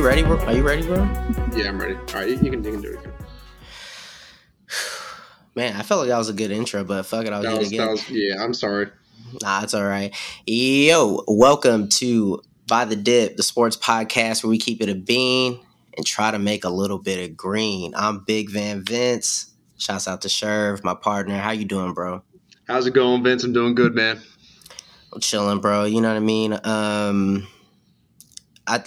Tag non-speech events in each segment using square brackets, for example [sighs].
you ready, bro? Are you ready, bro? Yeah, I'm ready. All right, you, you can you can do it again. [sighs] Man, I felt like that was a good intro, but fuck it, I'll That do it again. was yeah. I'm sorry. Nah, it's all right. Yo, welcome to By the Dip, the sports podcast where we keep it a bean and try to make a little bit of green. I'm Big Van Vince. Shouts out to Sherv, my partner. How you doing, bro? How's it going, Vince? I'm doing good, man. I'm chilling, bro. You know what I mean? Um, I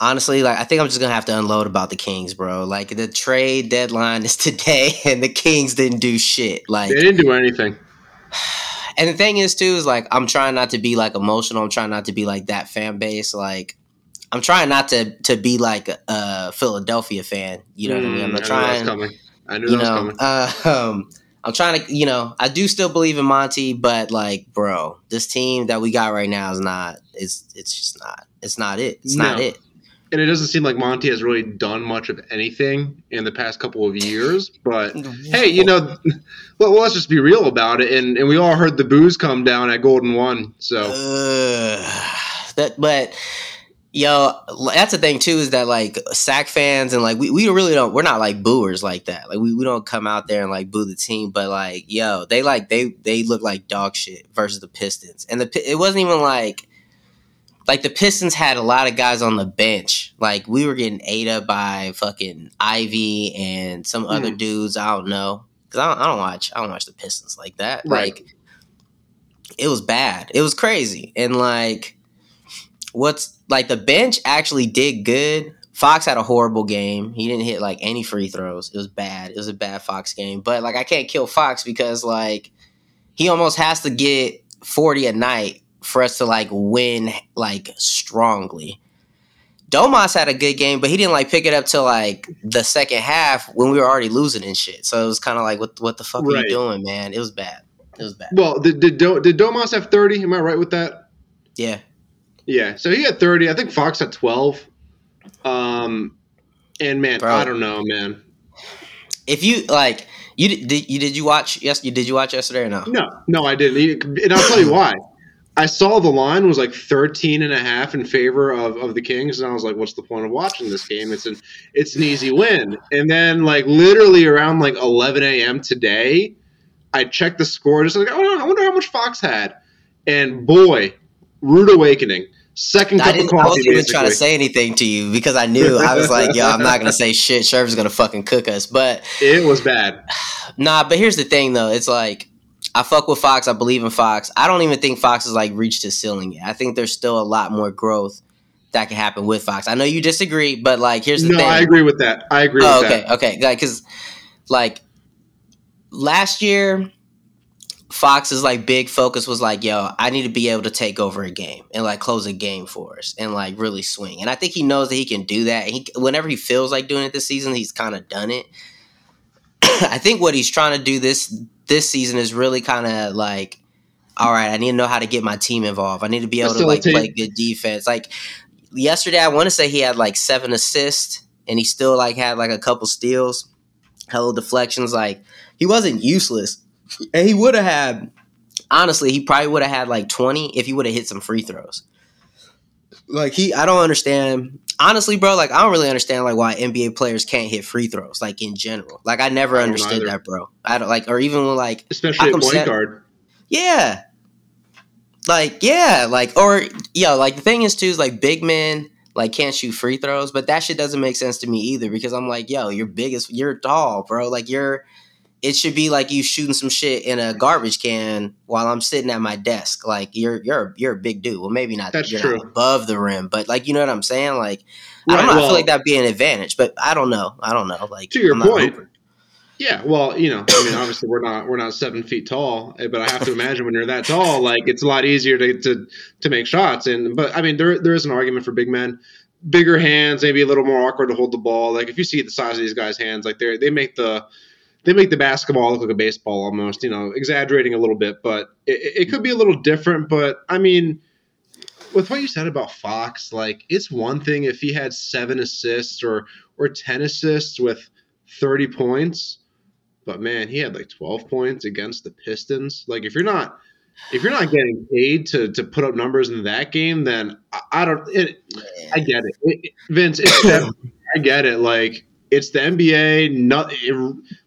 honestly like. I think I'm just gonna have to unload about the Kings, bro. Like the trade deadline is [laughs] today, and the Kings didn't do shit. Like They didn't do anything. [sighs] And the thing is, too, is like I'm trying not to be like emotional. I'm trying not to be like that fan base. Like I'm trying not to to be like a, Philadelphia fan. You know what I mean? I'm Mm, not I knew that was trying. coming. I knew You that was know, coming. uh, [laughs] um, I'm trying to. You know, I do still believe in Monty, but like, bro, this team that we got right now is not. It's it's just not. It's not it. It's not it. And it doesn't seem like Monty has really done much of anything in the past couple of years. But [laughs] hey, you know, [laughs] well, let's just be real about it. And and we all heard the booze come down at Golden One. So Ugh. that but yo that's the thing too is that like sac fans and like we, we really don't we're not like booers like that like we, we don't come out there and like boo the team but like yo they like they they look like dog shit versus the pistons and the it wasn't even like like the pistons had a lot of guys on the bench like we were getting ate up by fucking Ivey and some other Hmm. dudes i don't know because I don't, I don't watch i don't watch the pistons like that Right. like it was bad. It was crazy. And like what's like the bench actually did good. Fox had a horrible game. He didn't hit like any free throws. It was bad. It was a bad Fox game. But like I can't kill Fox because like he almost has to get 40 a night for us to like win like strongly. Domas had a good game, but he didn't like pick it up till like the second half when we were already losing and shit. So it was kind of like, what what the fuck are you doing, man? It was bad. It was bad. well, did did, Do- did Domas have thirty? Am I right with that? Yeah. Yeah, so he had 30. I think Fox had 12. Um, and man, Bro. I don't know, man. if you like you did, did you did you watch yes you did you watch yesterday or no No, no, I didn't. And I'll tell you why. I saw the line was like 13 and a half in favor of, of the Kings, and I was like, what's the point of watching this game? It's an it's an easy win. And then like literally around like 11 a.m. today, I checked the score, just like, oh, I wonder how much Fox had. And boy, rude awakening. Second I cup of didn't I coffee, wasn't even basically. trying to say anything to you because I knew I was like yo I'm not gonna say shit Sherv's gonna fucking cook us but it was bad. [sighs] nah but here's the thing though it's like I fuck with Fox I believe in Fox I don't even think Fox has like reached his ceiling yet I think there's still a lot more growth that can happen with Fox I know you disagree but like here's the No, thing No, I agree with that. I agree Oh, with okay, that. okay. Because like last year, Fox's like big focus was like, yo, I need to be able to take over a game and like close a game for us and like really swing. And I think he knows that he can do that. He whenever he feels like doing it this season, he's kind of done it. [clears throat] I think what he's trying to do this this season is really kind of like, all right, I need to know how to get my team involved. I need to be able to like play good defense. Like yesterday, I want to say he had like seven assists and he still like had like a couple steals, hella deflections. Like he wasn't useless, and he would have had. Honestly, he probably would have had like twenty if he would have hit some free throws. Like he, I don't understand. Honestly, bro, like I don't really understand like why NBA players can't hit free throws. Like in general, like I never I understood either. that, bro. I don't like, or even when, like Especially at point guard. yeah. Like, yeah, like or yo, like the thing is too is like big men like can't shoot free throws, but that shit doesn't make sense to me either because I'm like, yo, you're biggest you're tall, bro. Like you're it should be like you shooting some shit in a garbage can while I'm sitting at my desk. Like you're you're you're a big dude. Well, maybe not That's you're true. not above the rim, but like you know what I'm saying? Like I don't Right, know. I feel like that'd be an advantage, but I don't know. I don't know. Like To your I'm not point. Yeah, well, you know, I mean, obviously we're not we're not seven feet tall, eh, but I have to imagine when you're that tall, like it's a lot easier to to, to make shots. And but I mean, there there is an argument for big men, bigger hands, maybe a little more awkward to hold the ball. Like if you see the size of these guys' hands, like they they make the they make the basketball look like a baseball almost. You know, exaggerating a little bit, but it, it could be a little different. But I mean. With what you said about Fox, like it's one thing if he had seven assists or or ten assists with thirty points, but man, he had like 12 points against the Pistons. Like if you're not if you're not getting paid to to put up numbers in that game, then I, I don't. It, I get it, it Vince. It's [coughs] I get it. Like it's the NBA. Not it,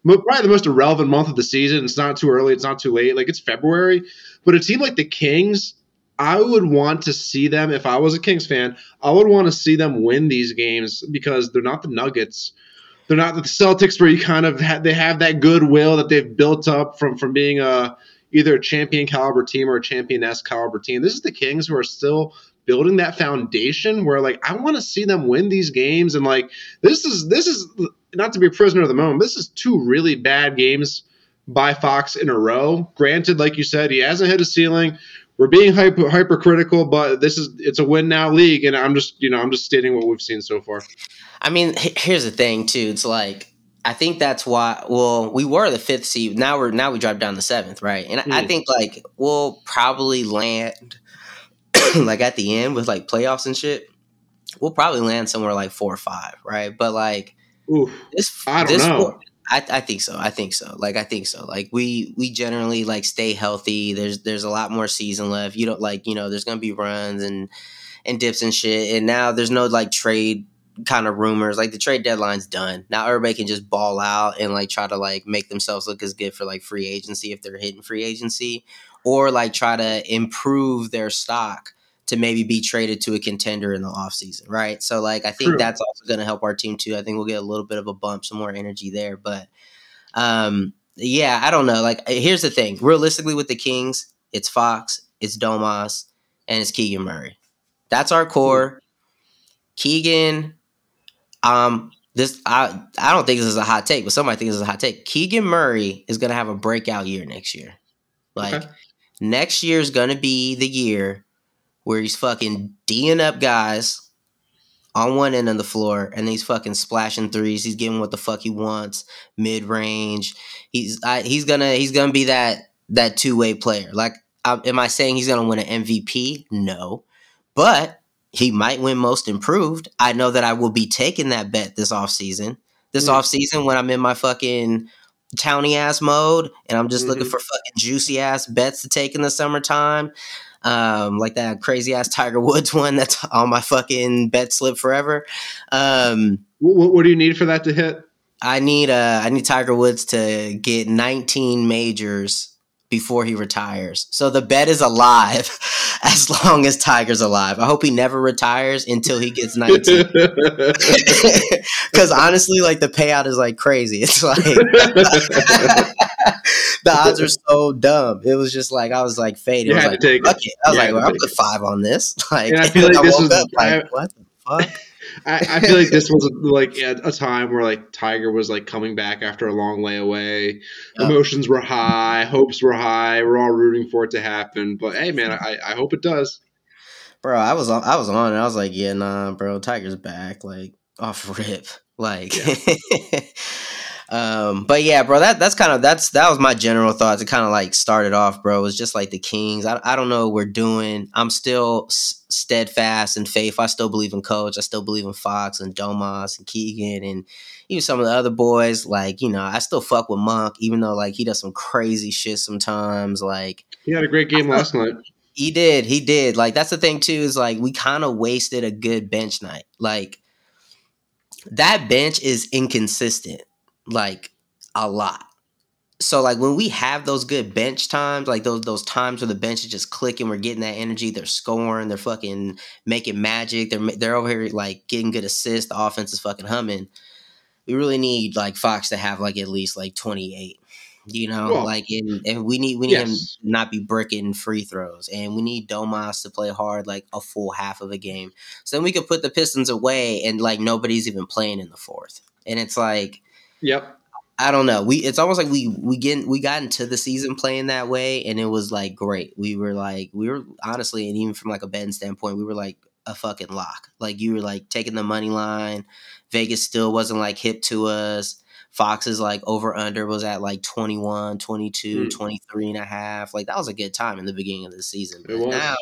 probably the most irrelevant month of the season. It's not too early. It's not too late. Like it's February, but a team like the Kings, I would want to see them. If I was a Kings fan, I would want to see them win these games because they're not the Nuggets. They're not the Celtics where you kind of they have that goodwill that they've built up from from being a either a champion caliber team or a champion s caliber team. This is the Kings who are still building that foundation where like I want to see them win these games and like this is this is not to be a prisoner of the moment. This is two really bad games by Fox in a row. Granted, like you said, he hasn't hit a ceiling. We're being hyper, hypercritical, but this is it's a win now league, and I'm just you know I'm just stating what we've seen so far. I mean, here's the thing too. It's like I think that's why. Well, we were the fifth seed. Now we're now we drop down to seventh, right? And mm. I think like we'll probably land [coughs] like at the end with like playoffs and shit, we'll probably land somewhere like four or five, right? But like Oof, this, I don't this know. Four, I, I think so. I think so. Like I think so. Like we we generally like stay healthy. There's there's a lot more season left. You don't like you know there's gonna be runs and and dips and shit. And now there's no like trade kind of rumors. Like the trade deadline's done. Now everybody can just ball out and like try to like make themselves look as good for like free agency if they're hitting free agency, or like try to improve their stock to maybe be traded to a contender in the offseason, right? So like I think True. that's also going to help our team too. I think we'll get a little bit of a bump, some more energy there, but um yeah, I don't know. Like here's the thing. Realistically with the Kings, it's Fox, it's Domas, and it's Keegan Murray. That's our core. Keegan um this I I don't think this is a hot take, but somebody thinks this is a hot take. Keegan Murray is going to have a breakout year next year. Like okay. next year is going to be the year where he's fucking D'ing up guys on one end of the floor and he's fucking splashing threes. He's getting what the fuck he wants, mid range. He's I, he's gonna he's gonna be that that two way player. Like, I, am I saying he's gonna win an MVP? No, but he might win Most Improved. I know that I will be taking that bet this off season. This mm. off season when I'm in my fucking towny ass mode and I'm just mm-hmm. looking for fucking juicy ass bets to take in the summertime um, like that crazy ass Tiger Woods [laughs] one that's on my fucking bet slip forever. Um, what, what do you need for that to hit? I need uh, I need Tiger Woods to get 19 majors before he retires. So the bet is alive [laughs] as long as Tiger's alive. I hope he never retires until he gets 19. [laughs] Cuz honestly like the payout is like crazy. It's like the odds are so dumb. It was just like I was like fading. I was like, I was like, well, I'll put 5 on this. [laughs] Like I feel like this was up, like, what the fuck? [laughs] I, I, feel like this was like a time where like Tiger was like coming back after a long layaway. Oh. Emotions were high, hopes were high. We're all rooting for it to happen. But hey, man, I, I hope it does. Bro, I was on. I was on. And I was like, yeah, nah, bro. Tiger's back. Like off rip. [laughs] Like. Yeah. Um, but yeah, bro, that that's kind of that's that was my general thoughts. It kind of like started off, bro. It was just like the Kings. I, I don't know what we're doing. I'm still s- steadfast in faith. I still believe in Coach. I still believe in Fox and Domas and Keegan and even some of the other boys. Like you know, I still fuck with Monk, even though like he does some crazy shit sometimes. Like he had a great game last night. He did. He did. Like that's the thing too. Is like we kind of wasted a good bench night. Like that bench is inconsistent like a lot. So like when we have those good bench times, like those those times where the bench is just clicking, we're getting that energy, they're scoring, they're fucking making magic, they're they're over here like getting good assists, the offense is fucking humming. We really need like Fox to have like at least like twenty eight, you know, like and, and we need we need yes. him not be bricking free throws, and we need Domas to play hard like a full half of a game, so then we could put the Pistons away and like nobody's even playing in the fourth, and it's like Yep. I don't know. We it's almost like we we get we got into the season playing that way, and it was like great. We were like we were honestly, and even from like a Ben standpoint, we were like a fucking lock. Like you were like taking the money line. Vegas still wasn't like hip to us. Fox's like over under was at like 21, 22, mm. 23 and a half. Like that was a good time in the beginning of the season. But now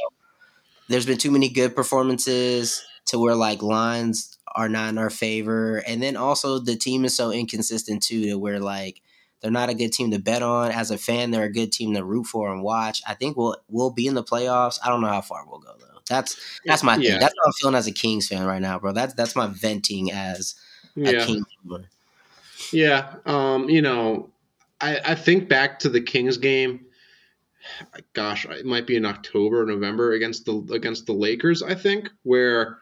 there's been too many good performances to where like lines are not in our favor. And then also the team is so inconsistent too that we're like they're not a good team to bet on. As a fan, they're a good team to root for and watch. I think we'll we'll be in the playoffs. I don't know how far we'll go though. That's that's my Yeah. thing. That's how I'm feeling as a Kings fan right now, bro. That's that's my venting as a Yeah. Kings fan. Yeah, um, you know, I, I think back to the Kings game. Gosh, it might be in October, November against the against the Lakers. I think where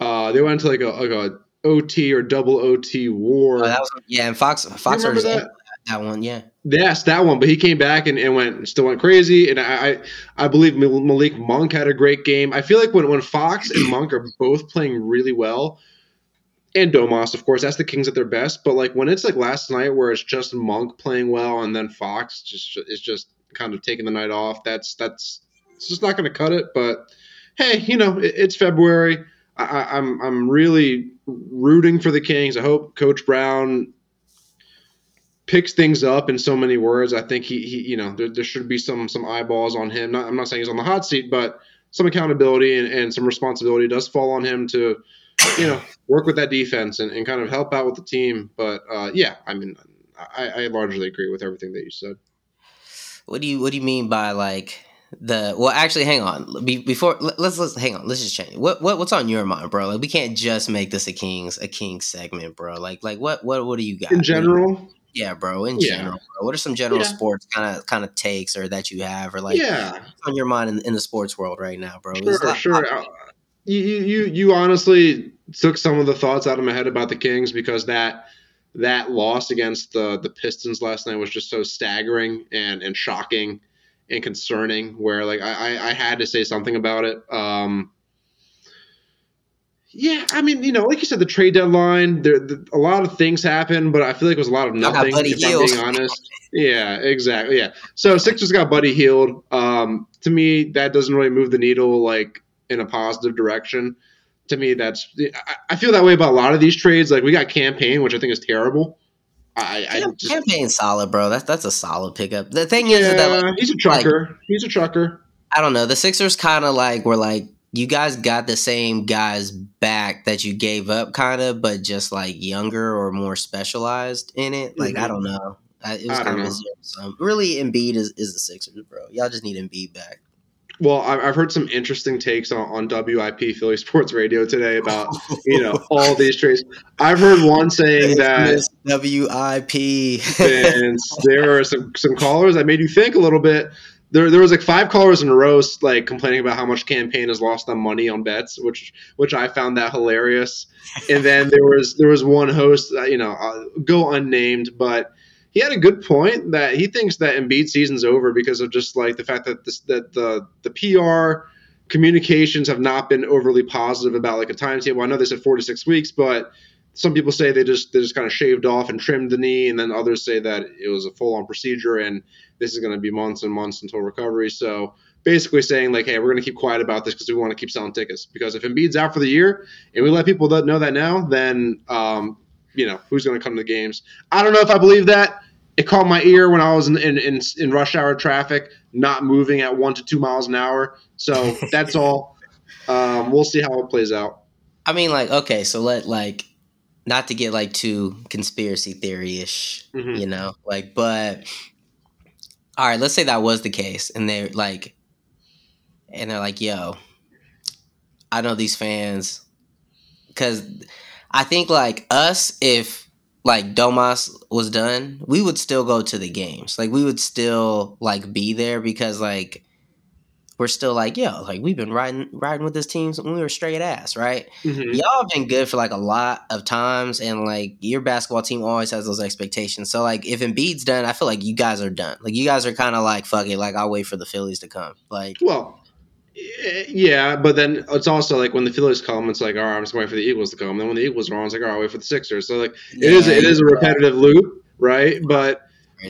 uh, they went into like a like a OT or double OT war. Oh, that was yeah, and Fox Fox remember that? that? that one, yeah. Yes, that one. But he came back and, and went still went crazy. And I, I I believe Malik Monk had a great game. I feel like when when Fox and [clears throat] Monk are both playing really well, and Domas, of course, that's the Kings at their best. But like when it's like last night where it's just Monk playing well and then Fox just is just kind of taking the night off. That's that's it's just not going to cut it. But hey, you know it, it's February. I, I, I'm I'm really rooting for the Kings. I hope Coach Brown picks things up in so many words. I think he, he you know, there, there should be some some eyeballs on him. Not, I'm not saying he's on the hot seat, but some accountability and, and some responsibility does fall on him to, you know, work with that defense and, and kind of help out with the team. But uh, yeah, I mean, I, I largely agree with everything that you said. What do you what do you mean by like the well actually hang on. Be, before let- let's let's hang on. Let's just change. What what what's on your mind bro? Like we can't just make this a kings a king segment bro. Like like what what what do you got? In general, yeah bro in Yeah. general bro. What are some general Yeah. sports kind of kind of takes or that you have or like yeah, what's on your mind in, in the sports world right now bro? Sure, sure. Uh, you you you honestly took some of the thoughts out of my head about the Kings because that that loss against the the Pistons last night was just so staggering and and shocking and concerning. Where like I I, I had to say something about it. Um, yeah, I mean, you know, like you said, the trade deadline. There, the, a lot of things happened, but I feel like it was a lot of nothing. If I'm being honest, yeah, exactly, yeah. So Sixers got Buddy Hield. Um, to me, that doesn't really move the needle like in a positive direction. To me, that's I, I feel that way about a lot of these trades. Like we got Cam Payne, which I think is terrible. I, I just Cam Payne's solid bro that's that's a solid pickup the thing is, is that like, yeah, he's a trucker. he's a trucker. I don't know. The Sixers kind of like were like you guys got the same guys back that you gave up, kind of, but just like younger or more specialized in it. Like I Mhm. don't know. I, it was kind of a know. zero sum. Really, Embiid is, is the Sixers, bro. Y'all just need Embiid back. Well, I've heard some interesting takes on, on WIP Philly Sports Radio today about you know [laughs] all these trades. I've heard one saying that WIP. Vince, there are some some callers that made you think a little bit. There, there was like five callers in a row, like complaining about how much Cam Payne has lost on money on bets, which which I found that hilarious. And then there was there was one host, uh, you know, uh, go unnamed, but he had a good point that he thinks that Embiid season's over because of just like the fact that this that the the PR communications have not been overly positive about like a timetable. I know they said four to six weeks, but some people say they just they just kind of shaved off and trimmed the knee, and then others say that it was a full on procedure and this is going to be months and months until recovery. So basically saying like, hey, we're going to keep quiet about this because we want to keep selling tickets. Because if Embiid's out for the year and we let people know that now, then um, you know who's going to come to the games. I don't know if I believe that. It caught my ear when I was in, in, in, in rush hour traffic, not moving at one to two miles an hour. So [laughs] that's all. Um, we'll see how it plays out. I mean, like, okay, so let like not to get like too conspiracy theory ish, Mhm. you know, like, but all right, let's say that was the case, and they're like, and they're like, yo, I know these fans, because I think like us, if like Domas was done, we would still go to the games, like we would still like be there because like. We're still like, yo, like we've been riding riding with this team when we were straight ass, right? Mhm. y'all have been good for like a lot of times, and like your basketball team always has those expectations. So like if Embiid's done, I feel like you guys are done. Like you guys are kind of like fuck it. Like I'll wait for the Phillies to come. Like Well, yeah, but then it's also like when the Phillies come, it's like, all right, I'm just waiting for the Eagles to come. Then when the Eagles are on, it's like, all right, wait for the Sixers. So like, it is it is a repetitive loop, right? But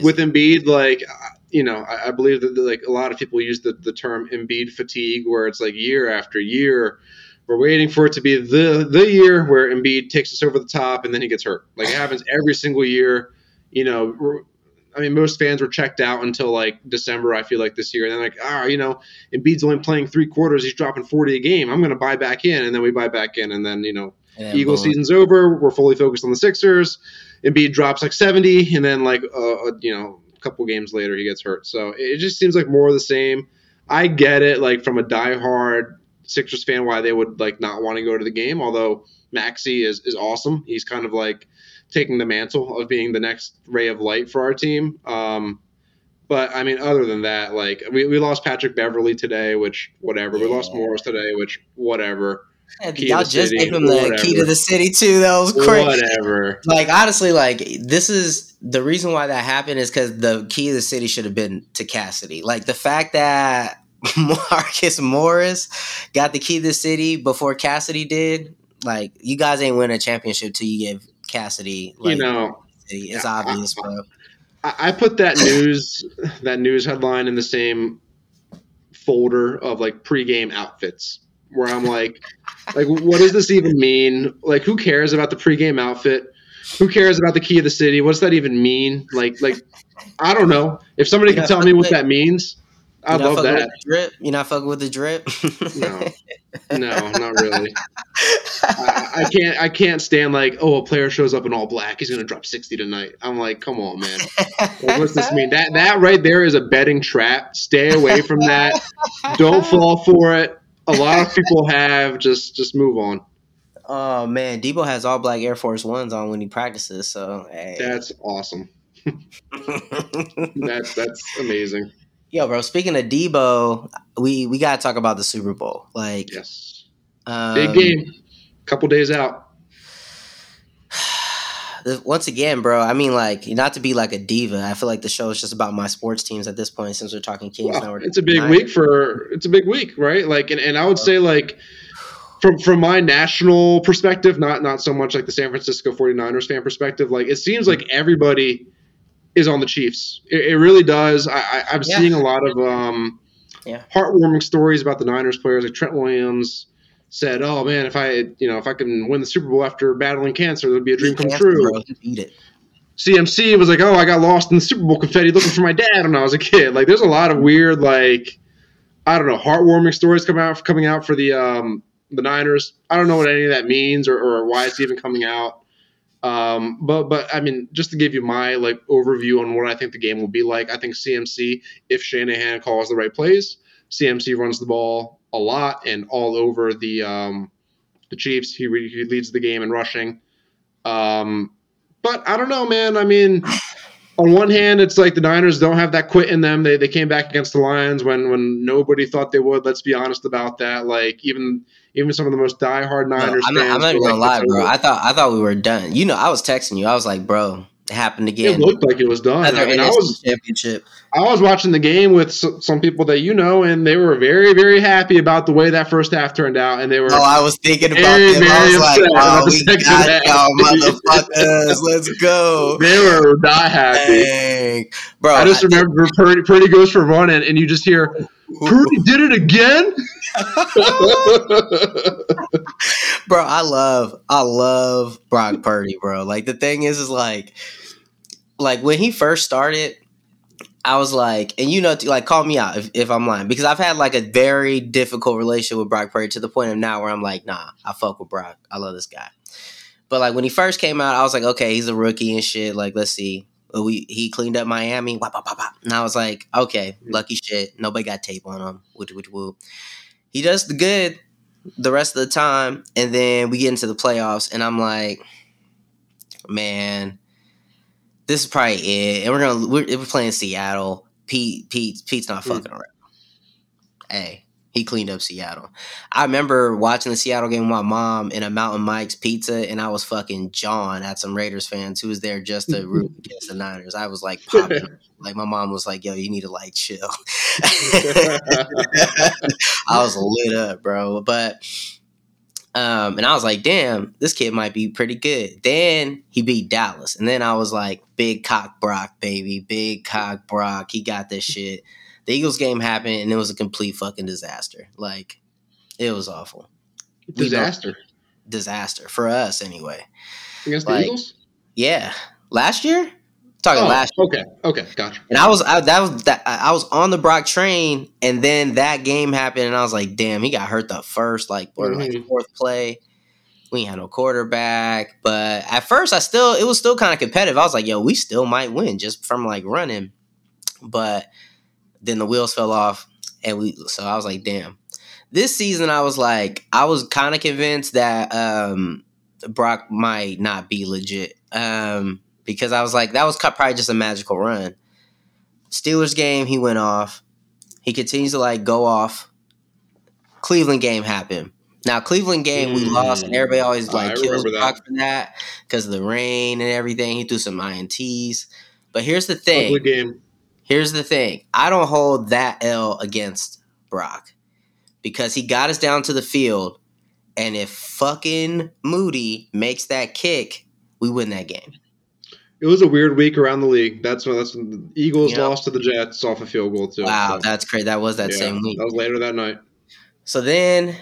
with Embiid, like you know, I, I believe that like a lot of people use the, the term Embiid fatigue, where it's like year after year, we're waiting for it to be the the year where Embiid takes us over the top and then he gets hurt. Like it happens every single year. You know, I mean, most fans were checked out until like December. I feel like this year, and then like, ah, you know, Embiid's only playing three quarters. He's dropping forty a game. I'm going to buy back in, and then we buy back in, and then you know, then Eagle season's over. We're fully focused on the Sixers. Embiid drops like 70, and then like uh, uh, you know a couple games later he gets hurt. So it just seems like more of the same. I get it, like from a diehard Sixers fan why they would like not want to go to the game. Although Maxey is is awesome. He's kind of like taking the mantle of being the next ray of light for our team. Um, but I mean, other than that, like we, we lost Patrick Beverley today, which whatever. We lost Morris today, which whatever. Y'all just city, gave him the whatever. key to the city too. That was crazy. Whatever. Like honestly, like this is the reason why that happened is because the key to the city should have been to Cassidy. Like the fact that [laughs] Marcus Morris got the key to the city before Cassidy did. Like you guys ain't win a championship till you give Cassidy. Like, you know, it's obvious, bro. I put that news that news headline in the same folder of like pregame outfits where I'm like, like what does this even mean? Like who cares about the pregame outfit? Who cares about the key of the city? What does that even mean? Like like I don't know. If somebody can tell me what that means, I love that. drip? You're not fucking with the drip? no, [laughs] no, not really. I, I, can't. I can't stand like, oh, a player shows up in all black. He's gonna drop sixty tonight. I'm like, come on, man. what's this mean? That that right there is a betting trap. Stay away from that. Don't fall for it. A lot of people have. Just just move on. Oh man, Deebo has all black Air Force Ones on when he practices. So hey. that's awesome. [laughs] that's that's amazing. Yo, bro. Speaking of Deebo, we we gotta talk about the Super Bowl. Like, yes, um, big game. Couple days out. [sighs] Once again, bro. I mean, like, not to be like a diva. I feel like the show is just about my sports teams at this point. Since we're talking Kings, well, now we're it's a big nine. week for it's a big week, right? Like, and, and I would say like from from my national perspective, not not so much like the San Francisco 49ers fan perspective, like it seems like everybody is on the Chiefs. It, it really does. I, am yeah. seeing a lot of um, yeah. heartwarming stories about the Niners players. Like Trent Williams said, "Oh man, if I you know if I can win the Super Bowl after battling cancer, it would be a dream come true." It. CMC was like, "Oh, I got lost in the Super Bowl confetti looking for my dad when I was a kid." Like, there's a lot of weird, like, I don't know, heartwarming stories coming out coming out for the um, the Niners. I don't know what any of that means or, or why it's even coming out. Um, but but I mean, just to give you my like overview on what I think the game will be like, I think CMC, if Shanahan calls the right plays, CMC runs the ball a lot and all over the um, the Chiefs. He, re- he leads the game in rushing. Um, but I don't know, man. I mean, on one hand, it's like the Niners don't have that quit in them. They they came back against the Lions when when nobody thought they would. Let's be honest about that. Like even even some of the most diehard Niners. No, I'm, not, I'm not even gonna lie, bro. I thought I thought we were done. You know, I was texting you. I was like, bro, it happened again. It looked like it was done. I, mean, I was championship. I was watching the game with some people that you know, and they were very, very happy about the way that first half turned out. And they were. Oh, I was thinking about very, them. I was like, oh, we got y'all, [laughs] motherfuckers. Let's go. They were not happy, Dang. bro. I just I remember Purdy, Purdy goes for a run, and, and you just hear Purdy did it again. [laughs] bro, I love I love Brock Purdy, bro. Like the thing is is like like when he first started, I was like, and you know, like call me out if, if I'm lying because I've had like a very difficult relationship with Brock Purdy to the point of now where I'm like, nah, I fuck with Brock. I love this guy. But like when he first came out, I was like, okay, he's a rookie and shit. Like, let's see. We he cleaned up Miami. And I was like, okay, mm-hmm. lucky shit. Nobody got tape on him. Which, which, whoop he does the good the rest of the time, and then we get into the playoffs, and I'm like, man, this is probably it. And we're gonna we're, we're playing Seattle. Pete Pete Pete's not hmm. fucking around. Hey, he cleaned up Seattle. I remember watching the Seattle game with my mom in a Mountain Mike's Pizza, and I was fucking John at some Raiders fans who was there just to root [laughs] against the Niners. I was like popping. like my mom was like, "Yo, you need to like chill." [laughs] [laughs] I was lit up, bro. But um, and I was like, "Damn, this kid might be pretty good." Then he beat Dallas, and then I was like, "Big cock Brock, baby, big cock Brock. He got this shit." the Eagles game happened and it was a complete fucking disaster. Like it was awful. Disaster. Disaster for us anyway. Against like, the Eagles? Yeah. Last year? Talking oh, last year. Okay. Okay. Gotcha. And I was I, that was that I was on the Brock train and then that game happened and I was like, damn, he got hurt the first like or mm-hmm. like fourth play. We had no quarterback, but at first I still it was still kind of competitive. I was like, yo, we still might win just from like running. But then the wheels fell off, and we. So I was like, damn. this season I was like, I was kind of convinced that um, Brock might not be legit um, because I was like, that was probably just a magical run. Steelers game, he went off. He continues to like go off. Cleveland game happened. Now Cleveland game we mm. lost, and everybody always oh, like kills Brock that. for that because of the rain and everything. He threw some ints. But here's the thing. game. Here's the thing. I don't hold that L against Brock because he got us down to the field, and if fucking Moody makes that kick, we win that game. It was a weird week around the league. That's when that's when the Eagles lost to the Jets off a field goal too. Wow, so. that's great. That was that yeah, same week. That was later that night. So then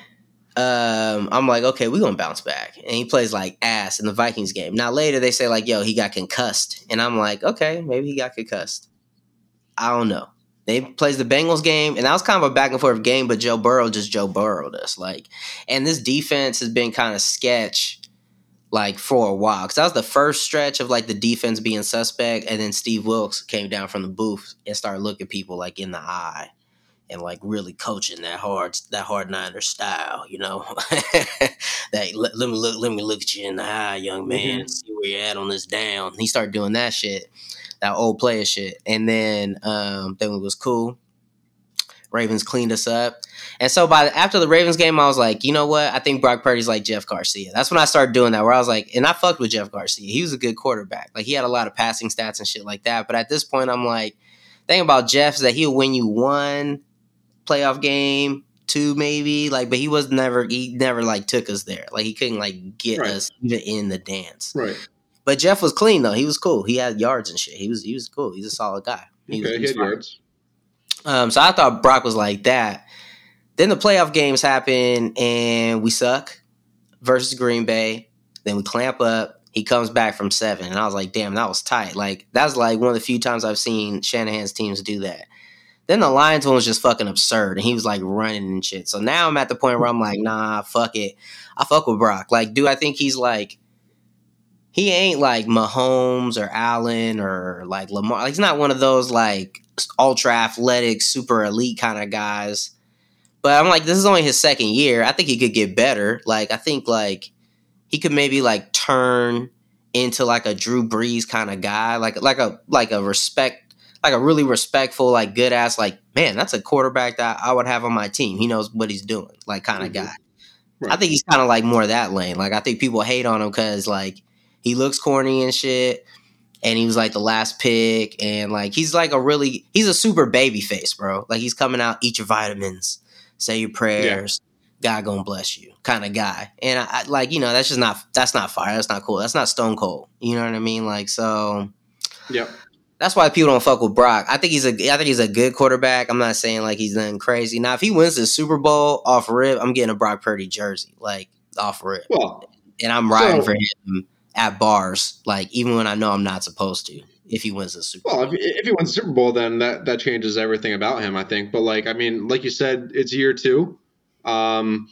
um, I'm like, okay, we're gonna bounce back. And he plays like ass in the Vikings game. Now later they say like, yo, he got concussed. And I'm like, okay, maybe he got concussed. I don't know. They plays the Bengals game, and that was kind of a back and forth game, but Joe Burrow just Joe Burrowed us. Like, and this defense has been kind of sketch like for a while. Cause that was the first stretch of like the defense being suspect, and then Steve Wilks came down from the booth and started looking people like in the eye and like really coaching that hard that hard niner style, you know. [laughs] that let, let, me look let me look at you in the eye, young man, mm-hmm. see where you're at on this down. He started doing that shit, that old player shit. And then um then it was cool. Ravens cleaned us up. And so by after the Ravens game, I was like, you know what? I think Brock Purdy's like Jeff Garcia. That's when I started doing that, where I was like, and I fucked with Jeff Garcia. He was a good quarterback. Like he had a lot of passing stats and shit like that. But at this point, I'm like, thing about Jeff is that he'll win you one playoff game, two maybe. Like, but he was never he never like took us there. Like he couldn't like get right. us even in the dance. Right. But Jeff was clean though. He was cool. He had yards and shit. He was he was cool. He's a solid guy. He okay, was, he had yards. Um, so I thought Brock was like that. Then the playoff games happen and we suck versus Green Bay. Then we clamp up. He comes back from seven, and I was like, "Damn, that was tight." Like that's like one of the few times I've seen Shanahan's teams do that. Then the Lions one was just fucking absurd, and he was like running and shit. So now I'm at the point where I'm like, nah, fuck it. I fuck with Brock. Like, do I think he's like he ain't like Mahomes or Allen or like Lamar. Like, he's not one of those like ultra athletic, super elite kind of guys. But I'm like, this is only his second year. I think he could get better. Like, I think like he could maybe like turn into like a Drew Brees kind of guy, like like a like a respect like a really respectful, like good ass, like man, that's a quarterback that I would have on my team. He knows what he's doing, like kind of mm-hmm. guy. Right. I think he's kind of like more that lane. Like I think people hate on him because like he looks corny and shit, and he was like the last pick, and like he's like a really he's a super baby face, bro. Like he's coming out, eat your vitamins, say your prayers. Yeah. God gonna bless you, kind of guy, and I, I like you know that's just not that's not fire. That's not cool. That's not Stone Cold. You know what I mean? Like so. Yeah that's why people don't fuck with Brock. I think he's a I think he's a good quarterback. I'm not saying like he's nothing crazy. Now if he wins the Super Bowl off rip, I'm getting a Brock Purdy jersey, like off rip. Well, and I'm riding so, for him at bars, like even when I know I'm not supposed to. If he wins the Super Bowl. Well, if, if he wins the Super Bowl, then that that changes everything about him, I think. But like, I mean, like you said, it's year two. Um,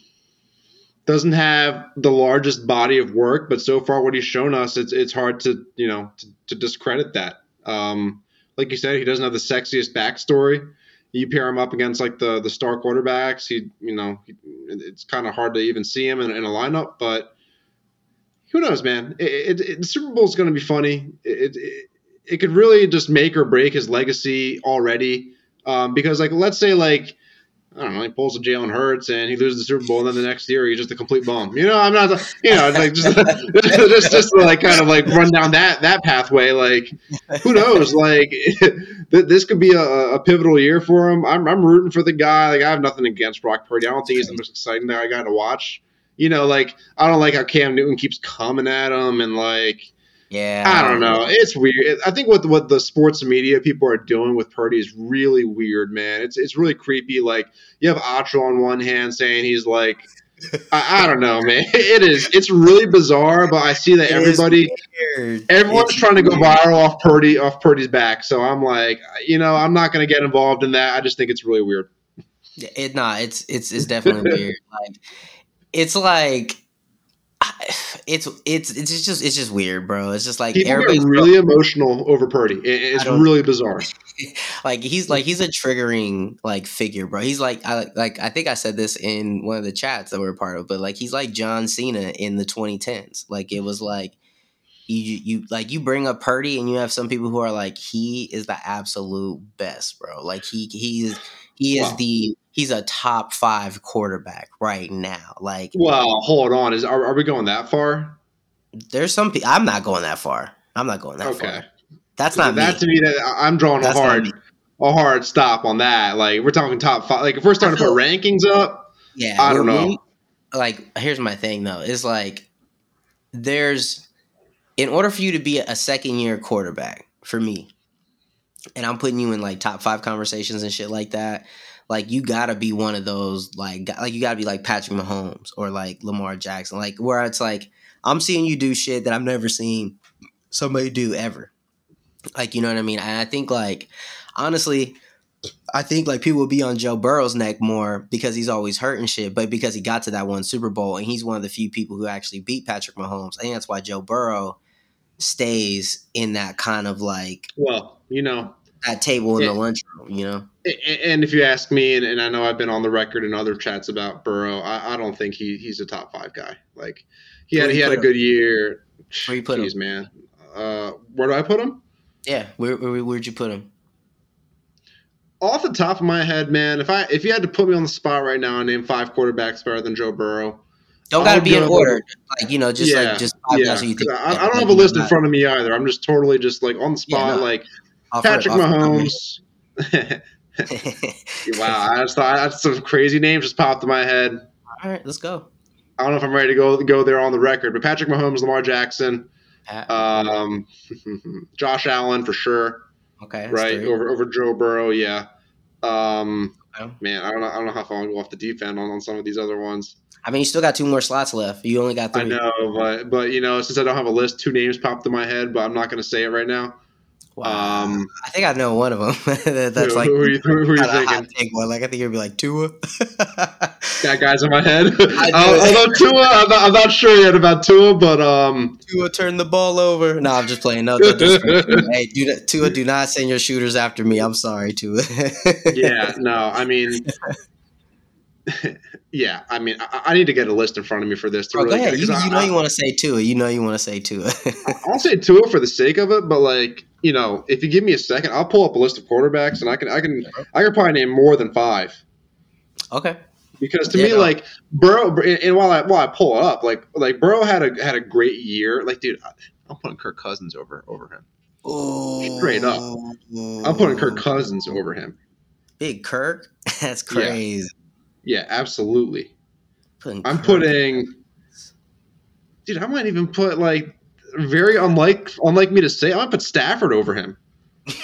doesn't have the largest body of work, but so far what he's shown us, it's it's hard to you know to, to discredit that. Um, like you said, he doesn't have the sexiest backstory. You pair him up against like the the star quarterbacks, he you know he, it's kind of hard to even see him in, in, a lineup. But who knows, man? It, it, the Super Bowl is going to be funny. It, it could really just make or break his legacy already. Um, because like let's say like I don't know, he pulls a Jalen Hurts and he loses the Super Bowl, and then the next year he's just a complete bum. You know, I'm not, you know, like just, [laughs] just, just to like kind of like run down that that pathway. Like, who knows? Like, [laughs] this could be a, a, pivotal year for him. I'm, I'm rooting for the guy. Like, I have nothing against Brock Purdy. I don't think he's the most exciting guy I got to watch. You know, like I don't like how Cam Newton keeps coming at him and like yeah, I don't know. It's weird. I think what what the sports media people are doing with Purdy is really weird, man. It's it's really creepy. Like you have Acho on one hand saying he's like, [laughs] I, I, don't know, man. [laughs] It is. It's really bizarre, but I see that it everybody, everyone's it's trying to go viral off Purdy off Purdy's back. So I'm like, you know, I'm not going to get involved in that. I just think it's really weird. It nah, it's it's it's definitely [laughs] weird. Like it's like [sighs] it's it's it's just it's just weird, bro. It's just like people get really emotional over Purdy. It's really bizarre. [laughs] like he's like he's a triggering like figure, bro. He's like I like I think I said this in one of the chats that we are part of, but like he's like John Cena in the 2010s. Like it was like you you like you bring up Purdy and you have some people who are like he is the absolute best, bro. Like he he is he is wow. the he's a top five quarterback right now. Like well, hold on, is are, are we going that far? There's some people. I'm not going that far. I'm not going that okay. far. That's not that me. to me. That I'm drawing That's a hard a hard stop on that. Like we're talking top five. Like if we're starting to put rankings up, yeah, I don't know. We, like here's my thing though. Is like there's in order for you to be a second year quarterback for me, and I'm putting you in like top five conversations and shit like that. Like you gotta be one of those like like you gotta be like Patrick Mahomes or like Lamar Jackson, like where it's like I'm seeing you do shit that I've never seen somebody do ever. Like, you know what I mean? And I think like honestly, I think like people will be on Joe Burrow's neck more because he's always hurting shit, but because he got to that one Super Bowl and he's one of the few people who actually beat Patrick Mahomes. I think that's why Joe Burrow stays in that kind of like well, you know, that table in it, the lunchroom, you know. And if you ask me, and, and, I know I've been on the record in other chats about Burrow, I, I don't think he, he's a top five guy. Like he had he had a him? good year. Where you put Jeez, him, man? Uh, where do I put him? Yeah, where, where where'd you put him? Off the top of my head, man, if I if you had to put me on the spot right now and name five quarterbacks better than Joe Burrow, don't gotta be in order. Like you know, just yeah, like just five yeah. guys you think. I, I don't have a list in front of me either. I'm just totally just like on the spot, yeah, no. like off Patrick it, Mahomes. [laughs] wow, I just thought that's some crazy names just popped in my head. All right, let's go. I don't know if I'm ready to go go there on the record, but Patrick Mahomes, Lamar Jackson, um, [laughs] Josh Allen for sure. Okay, right over over Joe Burrow, yeah. Um, okay. man, I don't know. I don't know how far I go off the deep end on, on some of these other ones. I mean, you still got two more slots left. You only got three. I know, but but you know, since I don't have a list, two names popped in my head, but I'm not going to say it right now. Wow. Um, I think I know one of them. [laughs] That's like who, are you, who, who are you thinking? Take one. Like I think you'd be like Tua. [laughs] Got guys in my head. [laughs] Although Tua, I'm not, I'm not, sure yet about Tua, but um, Tua turned the ball over. No, I'm just playing. No, hey, do Tua, do not send your shooters after me. I'm sorry, Tua. yeah, no, I mean. yeah, I mean, I, I, need to get a list in front of me for this. To oh, really, go ahead. You, you know you want to say Tua. You know you want to say Tua. I'll say Tua for the sake of it, but like you know, if you give me a second, I'll pull up a list of quarterbacks, and I can I can I can probably name more than five. Okay. Because to yeah, me, no. like Burrow, and while I while I pull up, like like Burrow had a had a great year. Like, dude, I'm putting Kirk Cousins over over him. Oh, straight up, I'm putting Kirk oh. Cousins over him. Big Kirk, [laughs] that's crazy. Yeah, yeah absolutely. Putting I'm Kirk. putting, dude. I might even put like very unlike unlike me to say, I might put Stafford over him. and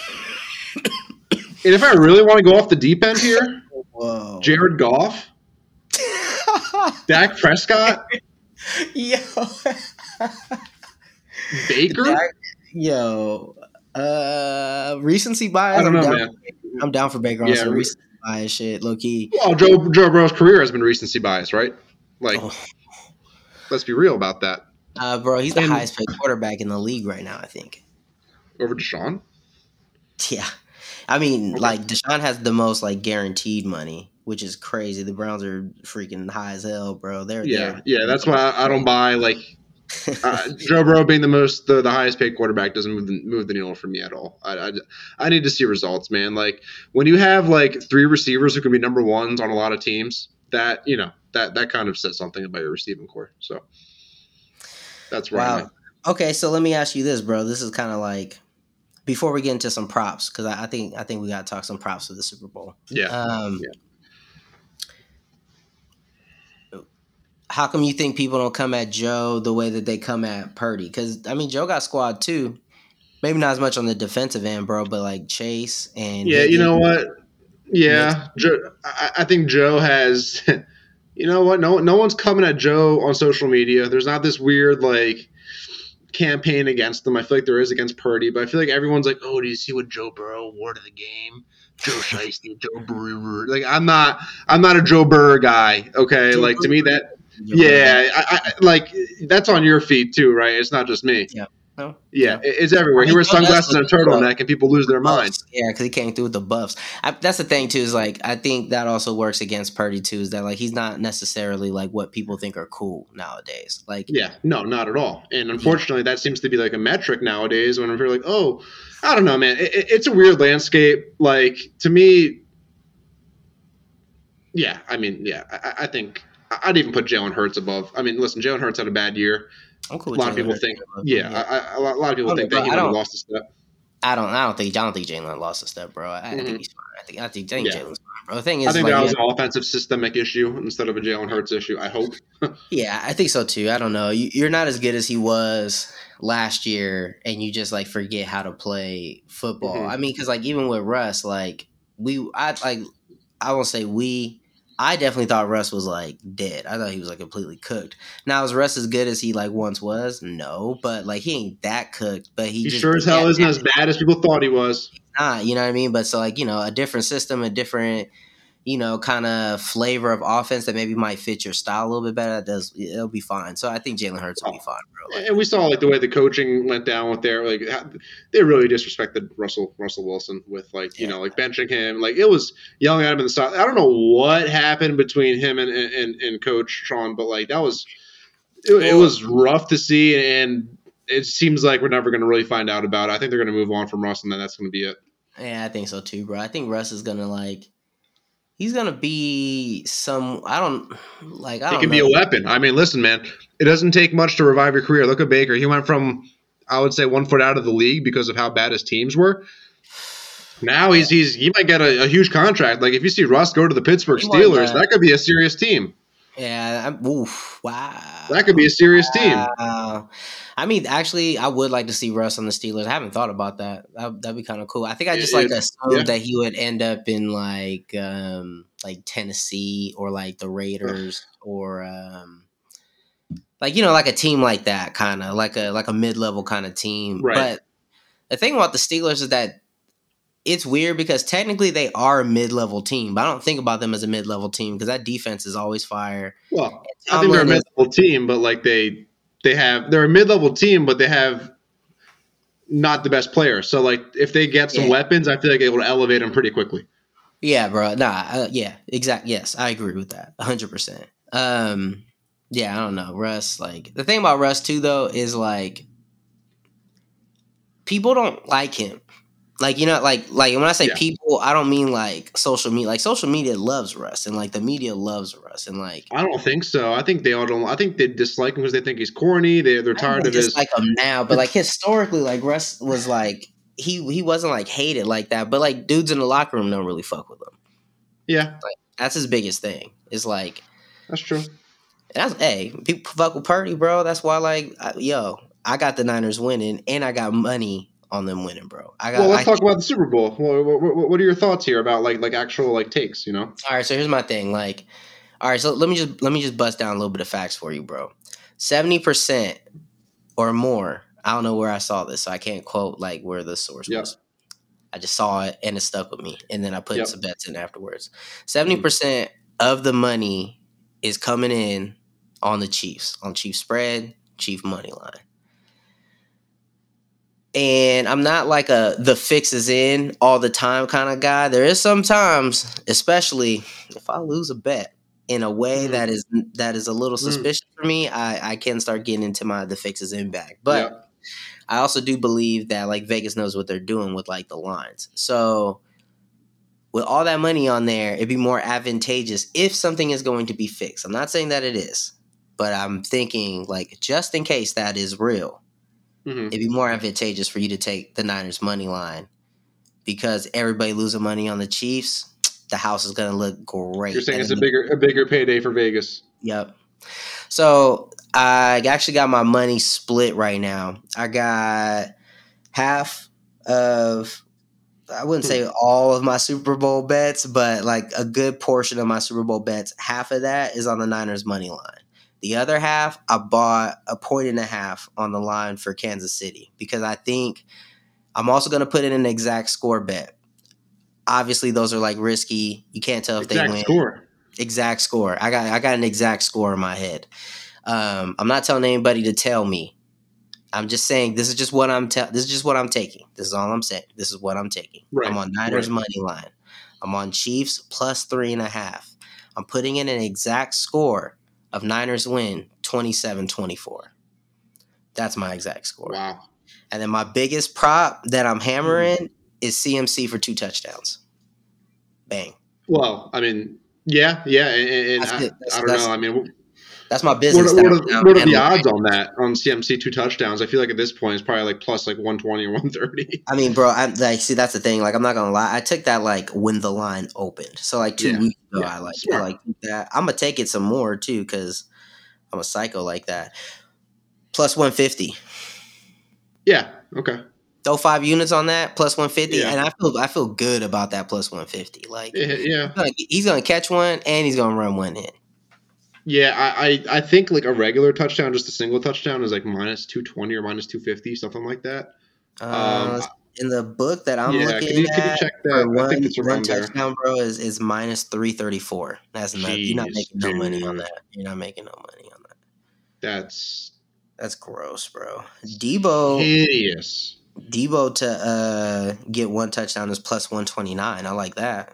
if I really want to go off the deep end here, Whoa. Jared Goff, [laughs] Dak Prescott, yo, Baker, Dak, yo, uh, recency bias. I don't know, I'm man. I'm down for Baker on yeah, some recency bias shit, low key. Well, Joe Joe Burrow's career has been recency bias, right? Like, oh. let's be real about that. Uh, bro, he's the and, highest paid quarterback in the league right now. I think. Over Deshaun. [laughs] Yeah, I mean, okay. like Deshaun has the most like guaranteed money, which is crazy. The Browns are freaking high as hell, bro. They're yeah, they're, yeah. That's why I don't buy like [laughs] uh, Joe Burrow being the most the, the highest paid quarterback doesn't move the, move the needle for me at all. I, I, I need to see results, man. Like when you have like three receivers who can be number ones on a lot of teams, that you know that that kind of says something about your receiving core. So that's right. Wow. Okay, so let me ask you this, bro. This is kind of like before we get into some props because I, I, think I think we got to talk some props for the Super Bowl. Yeah. Um, yeah. How come you think people don't come at Joe the way that they come at Purdy? Because I mean, Joe got squad too. Maybe not as much on the defensive end, bro, but like Chase and yeah, you know what? Yeah, Joe, I, I think Joe has. [laughs] you know what? No, no one's coming at Joe on social media. There's not this weird like campaign against them. I feel like there is against Purdy, but I feel like everyone's like, "Oh, do you see what Joe Burrow wore to the game? Joe [laughs] Shiesty, Joe Burrow." Like, I'm not, I'm not a Joe Burrow guy. Okay, Joe like to me that, yeah, I, I, like that's on your feet too, right? It's not just me. Yeah. No. Yeah, it- it's everywhere. He wears think sunglasses and a turtleneck, and people lose their minds. Yeah, because he came through with the buffs. I, that's the thing too. Is like I think that also works against Purdy too. Is that like he's not necessarily like what people think are cool nowadays. Like Yeah, no, not at all. And unfortunately, that seems to be like a metric nowadays. When we're like, oh, I don't know, man, it, it- it's a weird landscape. Like to me, yeah, I mean, yeah, I, I think I'd even put Jalen Hurts above. I mean, listen, Jalen Hurts had a bad year. I'm cool. A with lot of people Hurts. think, yeah, I, I, a lot a lot of people think bro, that he I might have don't- lost a step. I don't. I don't think. I don't think Jalen lost a step, bro. I, I Mhm. think he's fine. I think. I think, I think Yeah. Jalen's fine, bro. The thing is, I think like, that was have- an offensive systemic issue instead of a Jalen Hurts issue. I hope. [laughs] Yeah, I think so too. I don't know. You, you're not as good as he was last year, and you just like forget how to play football. Mhm. I mean, because like even with Russ, like we, I like, I won't say we. I definitely thought Russ was like dead. I thought he was like completely cooked. Now is Russ as good as he like once was? No, but like he ain't that cooked. But he, He sure as hell isn't as bad as people thought he was. not. You know what I mean? But so like you know a different system, a different you know kind of flavor of offense that maybe might fit your style a little bit better. That does it'll be fine. So I think Jalen Hurts will be fine, bro. Like, And we saw like the way the coaching went down with their like they really disrespected Russell Russell Wilson with like you Yeah. know like benching him like it was yelling at him in the side. I don't know what happened between him and and, and Coach Sean, but like that was it, it was rough to see and it seems like we're never going to really find out about it. I think they're going to move on from Russ and then that's going to be it. yeah, I think so too, bro. I think Russ is gonna like. He's gonna be some. I don't like. I don't can know. be a weapon. I mean, listen, man, it doesn't take much to revive your career. Look at Baker. He went from, I would say, one foot out of the league because of how bad his teams were. Now he's he's he might get a, a huge contract. Like if you see Russ go to the Pittsburgh He Steelers, that. that could be a serious team. Yeah. I'm, oof. Wow. That could be a serious team. I mean, actually, I would like to see Russ on the Steelers. I haven't thought about that. that that'd be kind of cool. I think I just It- like assumed yeah. that he would end up in like um like Tennessee or like the Raiders or um like you know like a team like that kind of like a like a mid level kind of team. Right. But the thing about the Steelers is that it's weird because technically they are a mid level team, but I don't think about them as a mid level team because that defense is always fire. Well, I think they're a mid-level team, but like they they have they're a mid-level team, but they have not the best players. So like if they get some Yeah. weapons, I feel like it will elevate them pretty quickly. Yeah, bro. Nah, uh, yeah, exact. Yes, I agree with that, hundred percent. Um, yeah, I don't know, Russ. Like the thing about Russ too, though, is like people don't like him. Like you know, like like when I say Yeah. people, I don't mean like social media. Like social media loves Russ, and like the media loves Russ, and like I don't think so. I think they all don't. I think they dislike him because they think he's corny. They they're tired of his. like him now, but like historically, like Russ was like he he wasn't like hated like that, but like dudes in the locker room don't really fuck with him. yeah, That's his biggest thing. It's like that's true. And that's hey, people fuck with Purdy, bro. That's why, like, I, yo, I got the Niners winning, and I got money on them winning, bro. I got. Well, let's I, talk about the Super Bowl. What, what, what are your thoughts here about like like actual like takes? You know, all right, so here's my thing. Like, all right, so let me just let me just bust down a little bit of facts for you, bro. Seventy percent or more. I don't know where I saw this, so I can't quote like where the source Yep. was. I just saw it and it stuck with me, and then I put Yep. some bets in afterwards. Mm-hmm. Seventy percent of the money is coming in on the Chiefs, on Chief spread, Chief money line. And I'm not like a the fix is in all the time kind of guy. There is sometimes, especially if I lose a bet in a way Mhm. that is that is a little Mm. suspicious for me, I, I can start getting into my the fix is in back. But Yeah. I also do believe that like Vegas knows what they're doing with like the lines. So with all that money on there, it'd be more advantageous if something is going to be fixed. I'm not saying that it is, but I'm thinking like just in case that is real, Mhm. it'd be more advantageous for you to take the Niners money line because everybody losing money on the Chiefs, [tsk] the house is going to look great. you're saying And it's a bigger a bigger payday for Vegas. Yep. So I actually got my money split right now. I got half of I wouldn't say all of my Super Bowl bets, but like a good portion of my Super Bowl bets, half of that is on the Niners money line. The other half, I bought a point and a half on the line for Kansas City because I think I'm also going to put in an exact score bet. Obviously, those are like risky. You can't tell if they win score. exact score. I got I got an exact score in my head. Um, I'm not telling anybody to tell me. I'm just saying this is just what I'm te- this is just what I'm taking. This is all I'm saying. This is what I'm taking. Right, I'm on Niners right. money line. I'm on Chiefs plus three and a half. I'm putting in an exact score of Niners win 27-24. That's my exact score. Wow. And then my biggest prop that I'm hammering hmm. is CMC for two touchdowns. Bang. Well, I mean, yeah, yeah, and, and I, I don't know. I mean, That's my business. what, that are, what are the odds on that on CMC two touchdowns? I feel like at this point it's probably like plus like one twenty or one thirty. I mean, bro, I like see that's the thing. Like, I'm not gonna lie. I took that like when the line opened. So like two Yeah, weeks ago, yeah, I like I like that. I'm gonna take it some more too because I'm a psycho like that. Plus 150. Yeah. Okay. Throw five units on that. Plus 150, Yeah. and I feel I feel good about that plus 150. Like Yeah. He's gonna catch one and he's gonna run one in. Yeah, I, I I think like a regular touchdown, just a single touchdown, is like minus two twenty or minus two fifty, something like that. Uh, Um, in the book that I'm yeah, looking can you, can you at, check that? I one, think it's one there. touchdown, bro, is, is minus 334. That's not, you're not making no money on that. You're not making no money on that. That's That's gross, bro. Deebo, hideous. Deebo to uh, get one touchdown is plus 129. I like that.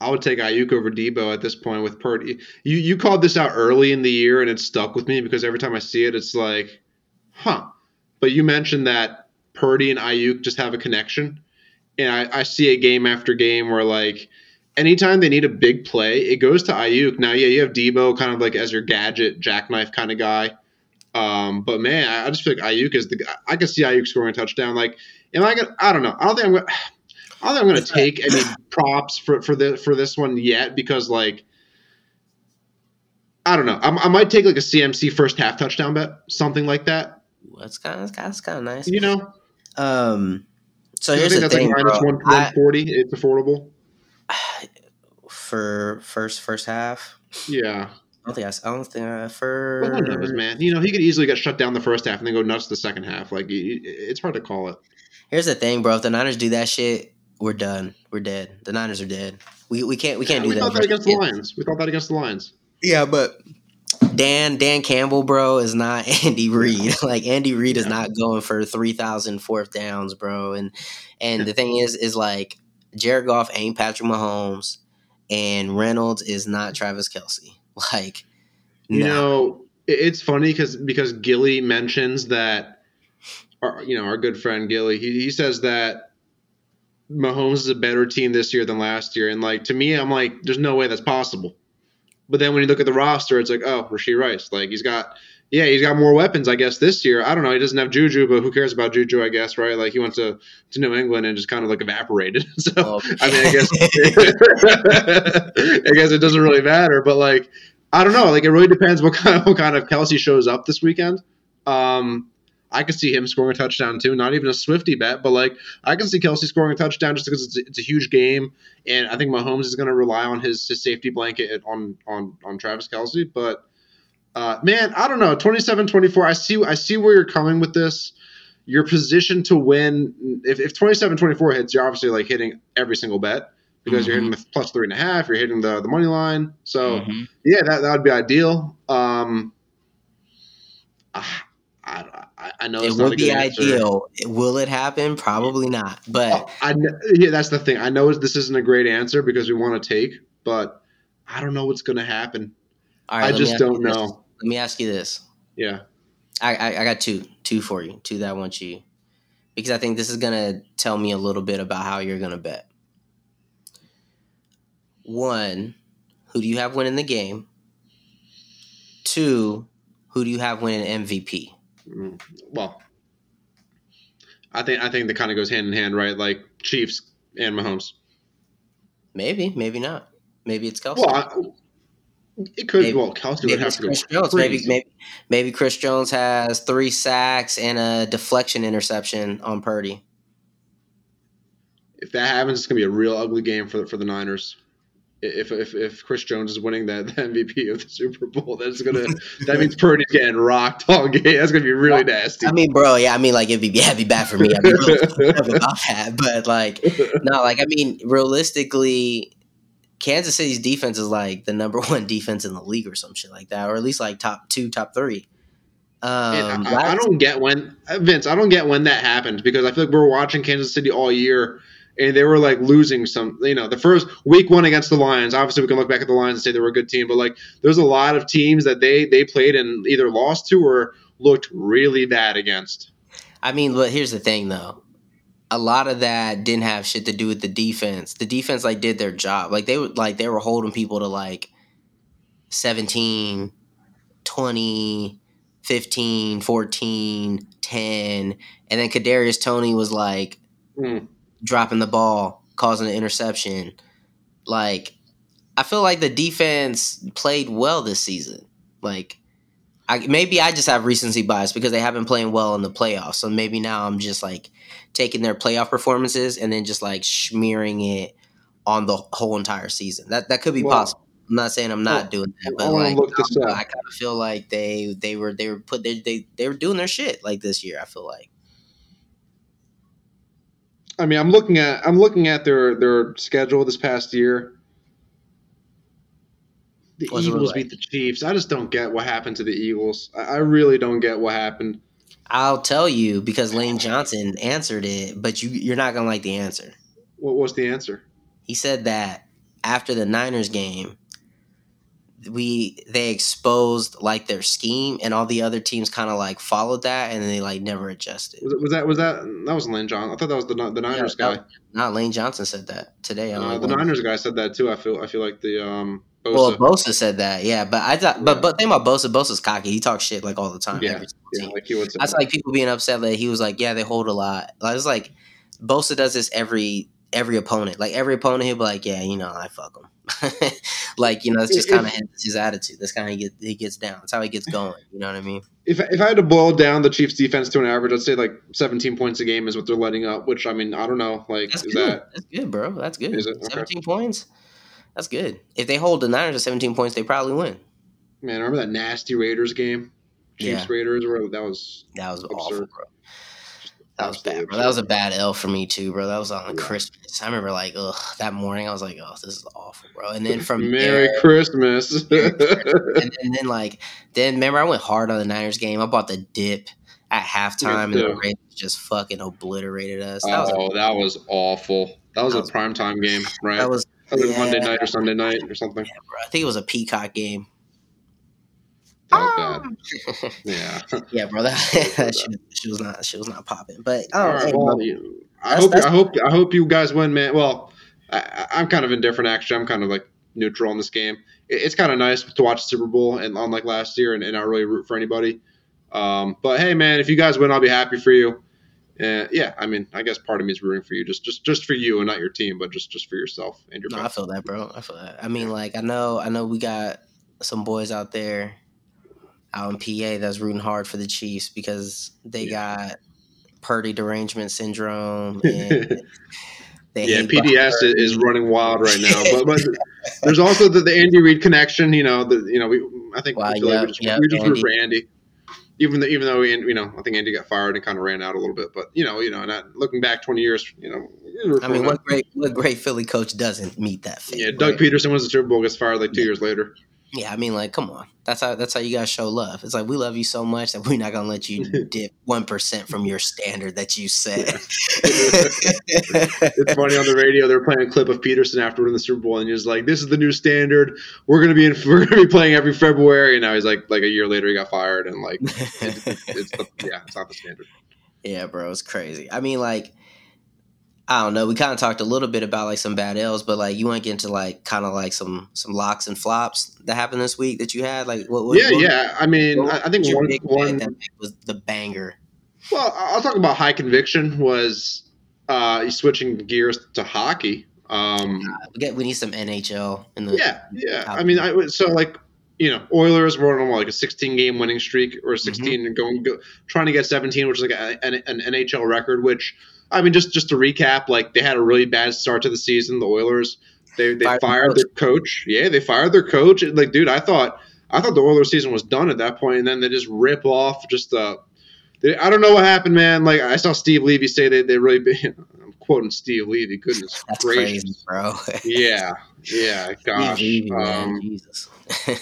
I would take Aiyuk over Deebo at this point with Purdy. You you called this out early in the year, and it stuck with me because every time I see it, it's like, huh. But you mentioned that Purdy and Aiyuk just have a connection, and I, I see a game after game where like anytime they need a big play, it goes to Aiyuk. Now, yeah, you have Deebo kind of like as your gadget jackknife kind of guy. Um, but man, I, just feel like Aiyuk is the guy. I can see Aiyuk scoring a touchdown. Like, am I gonna? I don't know. I don't think I'm gonna. I don't think I'm gonna take any props for for the for this one yet because like. I don't know. I'm, I might take like a CMC first half touchdown bet, something like that. Ooh, That's kind of that's kind of nice. You know, Um, so I think the that's thing, like minus bro. one one forty. It's affordable. [sighs] for first first half. Yeah, I don't think I, I don't think I, for who knows, man? You know, he could easily get shut down the first half and then go nuts the second half. Like, it- it's hard to call it. Here's the thing, bro. If the Niners do that shit, we're done. We're dead. The Niners are dead. We we can't we can't we do that. We thought that bro. against the Lions. We thought that against the Lions. Yeah, but Dan Dan Campbell, bro, is not [laughs] Andy Reid. [laughs] Like Andy Reid is Yeah. not going for 3,000 fourth downs, bro. And and the thing is, is like Jared Goff ain't Patrick Mahomes, and Reynolds is not Travis Kelce. [laughs] Like, You no. know, it's funny because because Gilly mentions that, our, you know, our good friend Gilly, he, he says that Mahomes is a better team this year than last year, and like to me, I'm like, there's no way that's possible. But then when you look at the roster, it's like, oh, Rashee Rice, like he's got, yeah, he's got more weapons, I guess, this year. I don't know, he doesn't have Juju, but who cares about Juju? I guess, right? Like he went to to New England and just kind of like evaporated. [laughs] So Well, I mean, I guess [laughs] I guess it doesn't really matter, but like I don't know, like it really depends what kind of what kind of Kelce shows up this weekend. Um, I could see him scoring a touchdown too. Not even a Swifty bet, but like I can see Kelce scoring a touchdown just because it's, it's a huge game, and I think Mahomes is going to rely on his, his safety blanket on on on Travis Kelce. But uh, man, I don't know. 27-24, I see I see where you're coming with this. Your position to win, if, if 27-24 hits, you're obviously like hitting every single bet because you're hitting the plus three and a half, you're hitting the, the money line. So Mhm. yeah, that, that would be ideal. Um, I, I, know it it's not would be good answer. ideal. Will it happen? Probably not. But Oh, I yeah, that's the thing. I know this isn't a great answer because we want to take, but I don't know what's going to happen. right, I just don't this. know. Let me ask you this. Yeah. I, I, I got two, two for you, two that I want you, because I think this is gonna tell me a little bit about how you're gonna bet. One, who do you have winning the game? Two, who do you have winning MVP? Mm, Well, I think I think that kind of goes hand in hand, right? Like Chiefs and Mahomes. Maybe, maybe not. Maybe it's Kelce. Well, I, it could. Maybe- well, Kelce would have to go Jones. Maybe, maybe, maybe Chris Jones has three sacks and a deflection interception on Purdy. If that happens, it's gonna be a real ugly game for the, for the Niners. If, if if Chris Jones is winning [laughs] the, the MVP of the Super Bowl, that's gonna that means Purdy's getting rocked all game. That's gonna be really nasty. I mean, bro, yeah, I mean, like it'd be, yeah, it'd be bad for me. Real upset about that, but like, no, like I mean, realistically, Kansas City's defense is like the number [laughs] one defense in the league or some shit like that, or at least like top two, top three. Um, I, I, don't get when Vince. I don't get when that happened because I feel like we were watching Kansas City all year, and they were like losing some. You know, the first week one against the Lions. Obviously, we can look back at the Lions and say they were a good team, but like there's a lot of teams that they they played and either lost to or looked really bad against. I mean, but here's the thing, though. A lot of that didn't have shit to do with the defense. The defense like did their job. Like they were like they were holding people to like 17, 20 15, 14, 10. And then Kadarius Toney was like mm. Dropping the ball, causing an interception. Like, I feel like the defense played well this season. Like, I, maybe I just have recency bias because they have been playing well in the playoffs. So maybe now I'm just like taking their playoff performances and then just like smearing it on the whole entire season. That that could be well, possible. I'm not saying I'm not doing that, but like I, I kind of feel like they they were they were put they, they they were doing their shit like this year. I feel like. I mean, I'm looking at I'm looking at their their schedule this past year. The What's Eagles beat the Chiefs. I just don't get what happened to the Eagles. I, I really don't get what happened. I'll tell you because Lane Johnson answered it, but you you're not gonna like the answer. What was the answer? He said that after the Niners game, we they exposed like their scheme and all the other teams kind of like followed that and they like never adjusted. Was, was, that was that that was Lane Johnson? I thought that was the the Niners yeah, guy. Not Lane Johnson said that today. Uh, the Niners guy said that too. I feel I feel like the um. Bosa. Well, Bosa said that, yeah, but I thought, but but think about Bosa. Bosa's cocky. He talks shit like all the time. Yeah, yeah like he would. That's like people being upset that he was like, yeah, they hold a lot. Like, it's like Bosa does this every every opponent. Like every opponent, he'll be like, yeah, you know, I fuck him. [laughs] like you know, it's just kind of his, his, attitude. That's kind of he, he gets down. That's how he gets going. You know what I mean? If if I had to boil down the Chiefs' defense to an average, I'd say like 17 points a game is what they're letting up. Which I mean, I don't know. Like, that's is good. that that's good, bro? That's good. Is it? Okay. 17 points. That's good. If they hold the Niners to 17 points, they probably win. Man, remember that nasty Raiders game? Chiefs yeah. Raiders, where that was that was absurd. awful, bro. That was bad, bro. That was a bad L for me too, bro. That was on yeah. Christmas. I remember like, ugh, that morning I was like, oh, this is awful, bro. And then [laughs] from Merry there, Christmas. [laughs] and, and, then like, then remember I went hard on the Niners game. I bought the dip at halftime, and the Ravens just fucking obliterated us. That oh, was that was awful. That was that a prime time game, right? That was, that was yeah, Monday night or Sunday night or something. Yeah. I think it was a Peacock game. Was [laughs] yeah. Yeah, bro. That, [laughs] she, she, was not she was not popping. But oh, right, hey, well, I hope I hope I hope you guys win, man. Well, I, am kind of indifferent actually. I'm kind of like neutral in this game. It, it's kind of nice to watch Super Bowl and unlike last year and, and not really root for anybody. Um, but hey, man, if you guys win, I'll be happy for you. Uh, yeah, I mean, I guess part of me is rooting for you, just just just for you and not your team, but just just for yourself and your. No, I feel that, bro. I feel that. I mean, like I know, I know we got some boys out there Um, out in PA that's rooting hard for the Chiefs because they yeah. got Purdy derangement syndrome. [laughs] yeah, PDS is running wild right now. But, but [laughs] there's also the, the Andy Reid connection. You know, the you know we I think wow, yep, we just, yep, we just root for Andy. Even though, even though we, you know, I think Andy got fired and kind of ran out a little bit, but you know, you know, not looking back twenty years, you know. I mean, what great, what great Philly coach doesn't meet that? Fate, yeah, Doug right? Pederson wins the Super Bowl, gets fired like two yeah. years later. Yeah, I mean, like, come on. That's how that's how you guys show love. It's like we love you so much that we're not gonna let you [laughs] dip one percent from your standard that you set. [laughs] it's funny on the radio they're playing a clip of Pederson after winning the Super Bowl, and he's like, "This is the new standard. We're gonna be in, [laughs] we're gonna be playing every February." And now he's like, like a year later he got fired, and like, it's, it's the, yeah, it's not the standard. Yeah, bro, it's crazy. I mean, like I don't know. We kind of talked a little bit about like some bad L's, but like you want to get into like kind of like some some locks and flops that happened this week that you had. Like what? what yeah, what, yeah. I mean, I think one, one that was the banger. Well, I'll talk about high conviction. Was uh switching gears to hockey? Um, we get we need some NHL in the. Yeah, yeah. I mean, I so like you know, Oilers were on like a 16 game winning streak or 16 mm-hmm. going go, trying to get 17, which is like a, an, an NHL record, which I mean, just just to recap, like they had a really bad start to the season. The Oilers they they fired, fired their coach. Yeah, they fired their coach. Like, dude, I thought I thought the Oilers season was done at that point, and then they just rip off just uh. They, I don't know what happened, man. Like I saw Steve Levy say they they really. [laughs] I'm quoting Steve Levy. Goodness [laughs] That's gracious, crazy, bro. [laughs] yeah, yeah. Gosh, Levy, um, Jesus.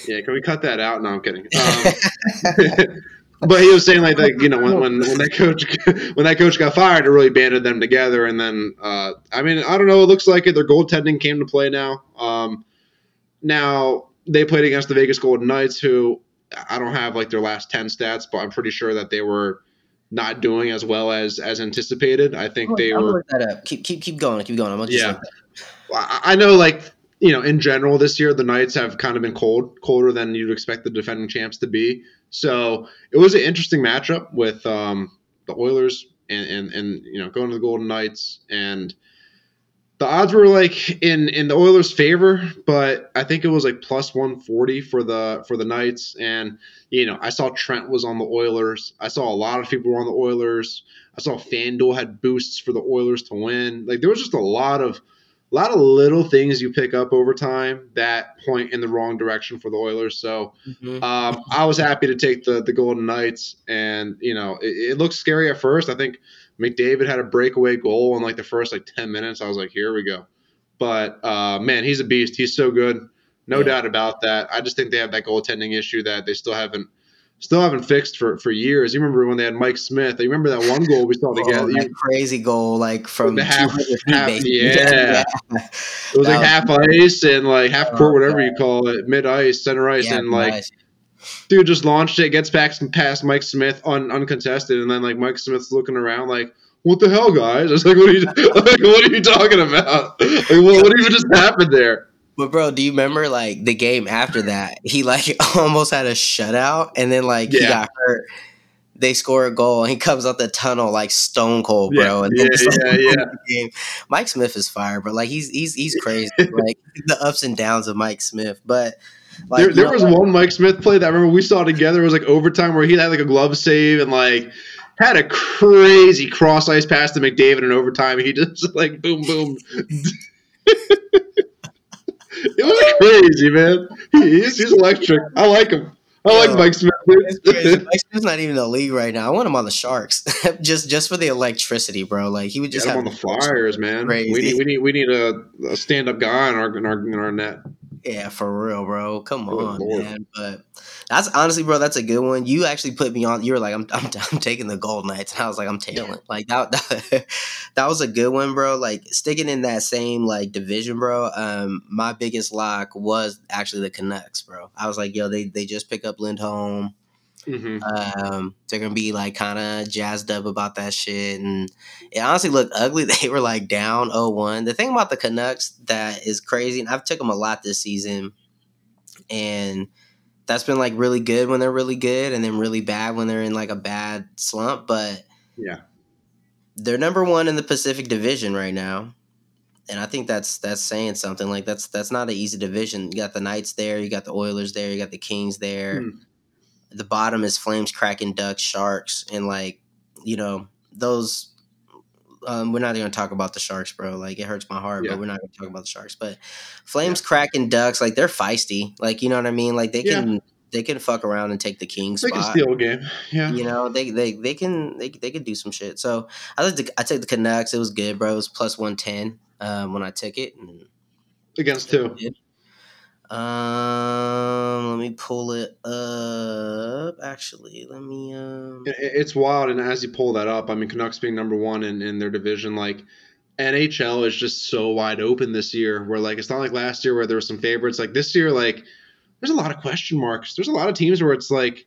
yeah. Can we cut that out? No, I'm kidding. Um, but he was saying like like you know when, when when that coach [laughs] when that coach got fired, it really banded them together. And then uh, I mean I don't know. It looks like it. Their goaltending came to play now. Um, now they played against the Vegas Golden Knights, who I don't have like their last ten stats, but I'm pretty sure that they were not doing as well as as anticipated. I think they I'm were. that up. Keep keep keep going. Keep going. I'm just Yeah. look that I I know, like you know, in general, this year the Knights have kind of been cold, colder than you'd expect the defending champs to be. So it was an interesting matchup with um, the Oilers and, and and you know going to the Golden Knights, and the odds were like in in the Oilers' favor, but I think it was like plus one forty for the for the Knights, and you know I saw Trent was on the Oilers. I saw a lot of people were on the Oilers. I saw FanDuel had boosts for the Oilers to win. Like there was just a lot of a lot of little things you pick up over time that point in the wrong direction for the Oilers. So Mhm. um, I was happy to take the the Golden Knights, and you know it, it looked scary at first. I think McDavid had a breakaway goal in like the first like ten minutes. I was like, here we go. But uh, man, he's a beast. He's so good, no Yeah. doubt about that. I just think they have that goaltending issue that they still haven't. Still haven't fixed for, for years. You remember when they had Mike Smith? You remember that one goal we saw [laughs] Oh, together? that crazy goal, like from The half- half- basically. [laughs] yeah. It was like That half ice and like half oh, court, Oh, whatever God. you call it, mid ice, center ice, Yeah, and like nice. dude just launched it, gets back past Mike Smith un, uncontested, and then like Mike Smith's looking around like, "What the hell, guys?" [laughs] I was like, "What are you, like, what are you talking about? Like, what, what even just happened there?" But bro, do you remember like the game after [laughs] that? He like [laughs] almost had a shutout, and then like he got hurt. They score a goal, and he comes out the tunnel like stone cold, bro. Yeah, and then yeah, like, yeah, yeah. [laughs] game. Mike Smith is fire, but like he's he's he's crazy. like the ups and downs of Mike Smith, but like there there know was what? one Mike Smith play that I remember we saw together. It was like overtime where he had like a glove save and like had a crazy cross ice pass to McDavid in overtime. He just like boom boom. [laughs] it was crazy, man. He, he's, he's electric. I like him. I like Yo, Mike Smith. It's crazy. dude. [laughs] Mike Smith's not even in the league right now. I want him on the Sharks, [laughs] just just for the electricity, bro. Like he would just Get him have on the Flyers, man. Crazy. We need we need we need a, a stand up guy in our in our in our net. Yeah, for real, bro. Come Good on, lord. man. But that's honestly, bro. That's a good one. You actually put me on. You were like, I'm, I'm, I'm taking the Gold Knights, and I was like, I'm tailing. Like that, that, [laughs] that was a good one, bro. Like sticking in that same like division, bro. Um, my biggest lock was actually the Canucks, bro. I was like, yo, they they just pick up Lindholm. Hmm Um, they're gonna be like kind of jazzed up about that shit, and it honestly looked ugly. [laughs] They were like down 0-1. The thing about the Canucks that is crazy, and I've took them a lot this season, and that's been like really good when they're really good, and then really bad when they're in like a bad slump. But Yeah. they're number one in the Pacific Division right now. And I think that's that's saying something. Like that's that's not an easy division. You got the Knights there, you got the Oilers there, you got the Kings there Hmm. The bottom is Flames, Kraken, Ducks, Sharks, and like you know those. Um, we're not going to talk about the Sharks, bro. Like it hurts my heart, Yeah. but we're not going to talk about the Sharks. But Flames, Kraken, Ducks, like they're feisty. Like you know what I mean. Like they Yeah. can they can fuck around and take the king They can spot. steal a game. Yeah. You know they they they can they they can do some shit. So I like the, I took the Canucks. It was good, bro. It was plus one ten um, when I took it. And Against two. Um, let me pull it up. Actually, let me um. It- It's wild, and as you pull that up, I mean, Canucks being number one in, in their division, like NHL is just so wide open this year. Where like it's not like last year where there were some favorites. Like this year, like there's a lot of question marks. There's a lot of teams where it's like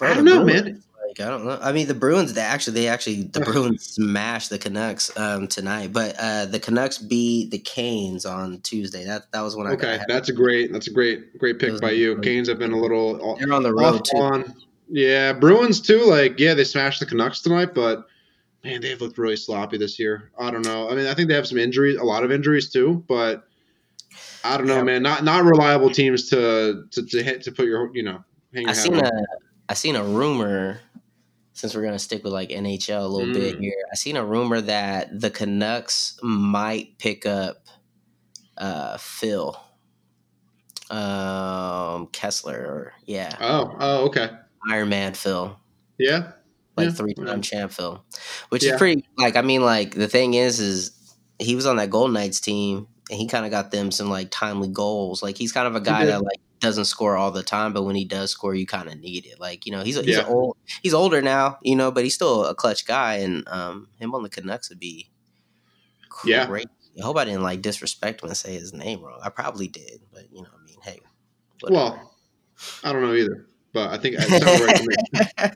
I don't know, man. I don't know. I mean, the Bruins. They actually, they actually, the [laughs] Bruins smashed the Canucks um, tonight. But uh, the Canucks beat the Canes on Tuesday. That that was when I Okay, that's a great that's a great great pick by you. great. Canes have been a little They're on the road too. on. Yeah, Bruins too. Like yeah, they smashed the Canucks tonight, but man, they've looked really sloppy this year. I don't know. I mean, I think they have some injuries, a lot of injuries too, but I don't know, Yeah. man. Not not reliable teams to to to hit to put your you know hang I seen on. a I seen a rumor. Since we're gonna stick with like NHL a little bit Mm. here, I seen a rumor that the Canucks might pick up uh, Phil um, Kessler, or yeah, Oh oh okay Iron Man Phil. yeah like Yeah. three time champ Phil, which Yeah. is pretty. Like I mean, like the thing is, is he was on that Golden Knights team and he kind of got them some like timely goals. Like he's kind of a guy that like doesn't score all the time, but when he does score, you kind of need it. Like you know, he's a, he's Yeah. old, he's older now, you know, but he's still a clutch guy, and um, him on the Canucks would be Yeah. great. I hope I didn't like disrespect him and say his name wrong. I probably did, but you know, I mean, hey. whatever. Well, I don't know either, but I think sounds [laughs] right.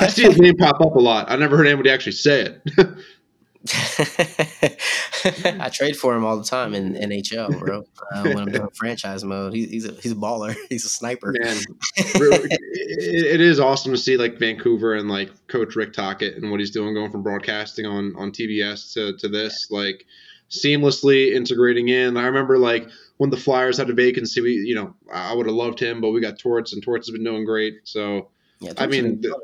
I see his name pop up a lot. I never heard anybody actually say it. [laughs] I trade for him all the time in NHL, bro. Uh, when I'm doing franchise mode, he, he's a he's a baller. [laughs] He's a sniper. Man, [laughs] it, is awesome to see like Vancouver and like Coach Rick Tocchet and what he's doing, going from broadcasting on on TBS to to this, like seamlessly integrating in. I remember like when the Flyers had a vacancy, we you know I would have loved him, but we got Torts and Torts has been doing great. So Yeah, I mean, think-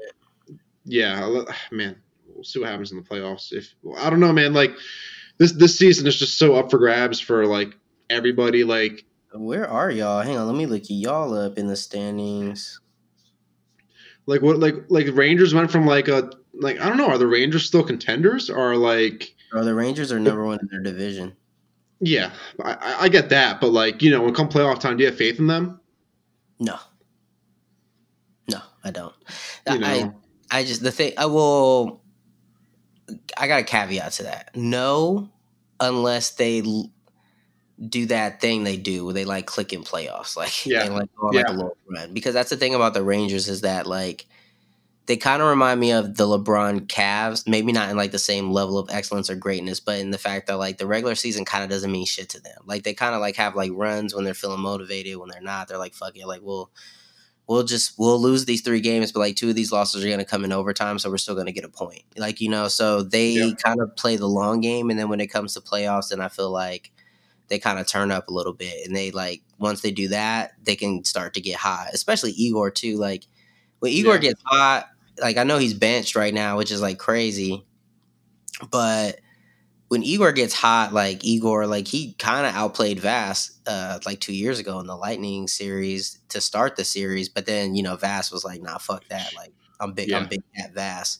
yeah, man, we'll see what happens in the playoffs. If I don't know, man, like this this season is just so up for grabs for like everybody. Like where are y'all? Hang on, let me look y'all up in the standings. like what like like Rangers went from like a like I don't know, are the Rangers still contenders or like Are the Rangers are number one in their division. yeah, I- I, get that, but like you know, when come playoff time, do you have faith in them? No, no, I don't. You I, I just the thing uh, I will. I got a caveat to that. No, unless they l- do that thing they do where they like click in playoffs, like [laughs] Yeah. they like go on like a little run. Because that's the thing about the Rangers is that like they kind of remind me of the LeBron Cavs. Maybe not in like the same level of excellence or greatness, but in the fact that like the regular season kind of doesn't mean shit to them. Like they kind of like have like runs when they're feeling motivated. When they're not, they're like fuck it. Like we'll we'll just we'll lose these three games, but like two of these losses are going to come in overtime, so we're still going to get a point. Like you know, so they Yeah. kind of play the long game, and then when it comes to playoffs, then I feel like they kind of turn up a little bit, and they like once they do that, they can start to get hot. Especially Igor too. Like when Igor Yeah. gets hot, like I know he's benched right now, which is like crazy, but when Igor gets hot, like Igor, like he kind of outplayed Vass uh, like two years ago in the Lightning series to start the series, but then you know Vass was like, "Nah, fuck that." Like I'm big, Yeah. I'm big at Vass,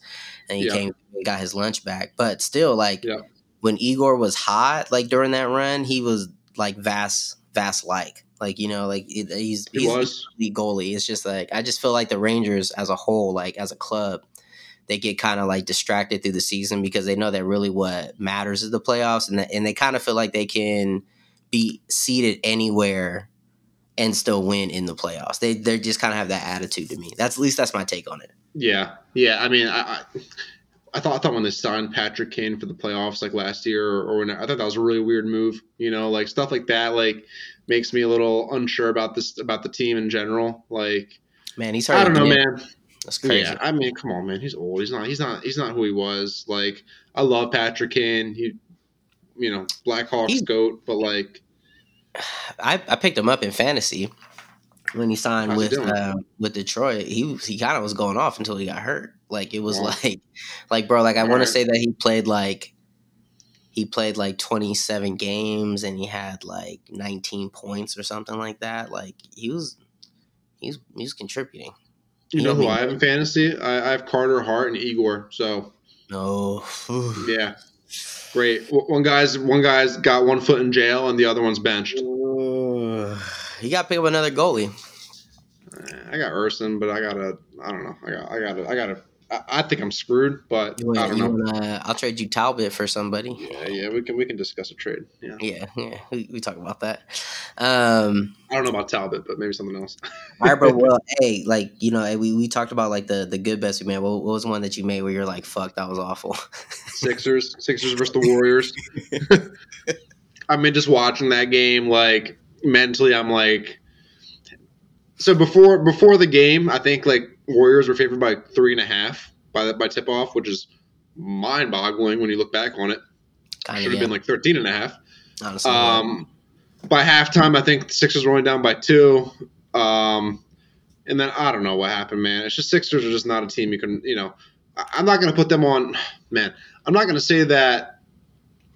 and he Yeah. came and got his lunch back. But still, like Yeah. when Igor was hot, like during that run, he was like Vass, Vass like, like you know, like he's He he's was. the goalie. It's just like I just feel like the Rangers as a whole, like as a club, they get kind of like distracted through the season because they know that really what matters is the playoffs, and that, and they kind of feel like they can be seated anywhere and still win in the playoffs. They they just kind of have that attitude to me. That's at least that's my take on it. Yeah, yeah. I mean, I, I, I thought I thought when they signed Patrick Kane for the playoffs like last year or, or when I thought that was a really weird move. You know, like stuff like that, like makes me a little unsure about this about the team in general. Like Man, he's I don't know, man. That's crazy. Yeah, I mean, come on, man. He's old. He's not. He's not. He's not who he was. Like I love Patrick Kane. He, you know, Blackhawks He- goat, but like I, I picked him up in fantasy when he signed with uh, with Detroit. He was- he kind of was going off until he got hurt. Like it was Wow. like [laughs] like bro, like I want Alright. to say that he played like he played like 27 games and he had like 19 points or something like that. Like he was he was he was contributing. You You know know who me. I have in fantasy? I, I have Carter Hart and Igor. So No. [sighs] yeah, great. One guy's one guy's got one foot in jail and the other one's benched. He got to pick up another goalie. I got Urson, but I gotta. I don't know. I got. I gotta. I gotta. I, I think I'm screwed, but You I don't know. wanna, I'll trade you Talbot for somebody. Yeah, yeah. We can. We can discuss a trade. Yeah. Yeah, yeah. We, we talk about that. Um, I don't know about Talbot, but maybe something else. [laughs] all right, bro. Well, [laughs] hey, like you know, we, we talked about like the the good bets we made. What, what was one that you made where you're like, "Fuck, that was awful." [laughs] Sixers. Sixers versus the Warriors. I mean, just watching that game, like mentally, I'm like. So before before the game, I think like Warriors were favored by three and a half by that by tip off, which is mind boggling when you look back on it. Kind Should have yeah, been like 13 and a half. honestly. Um, by halftime, I think the Sixers were only down by two. Um, and then I don't know what happened, man. It's just Sixers are just not a team you can, you know. I- I'm not going to put them on, man. I'm not going to say that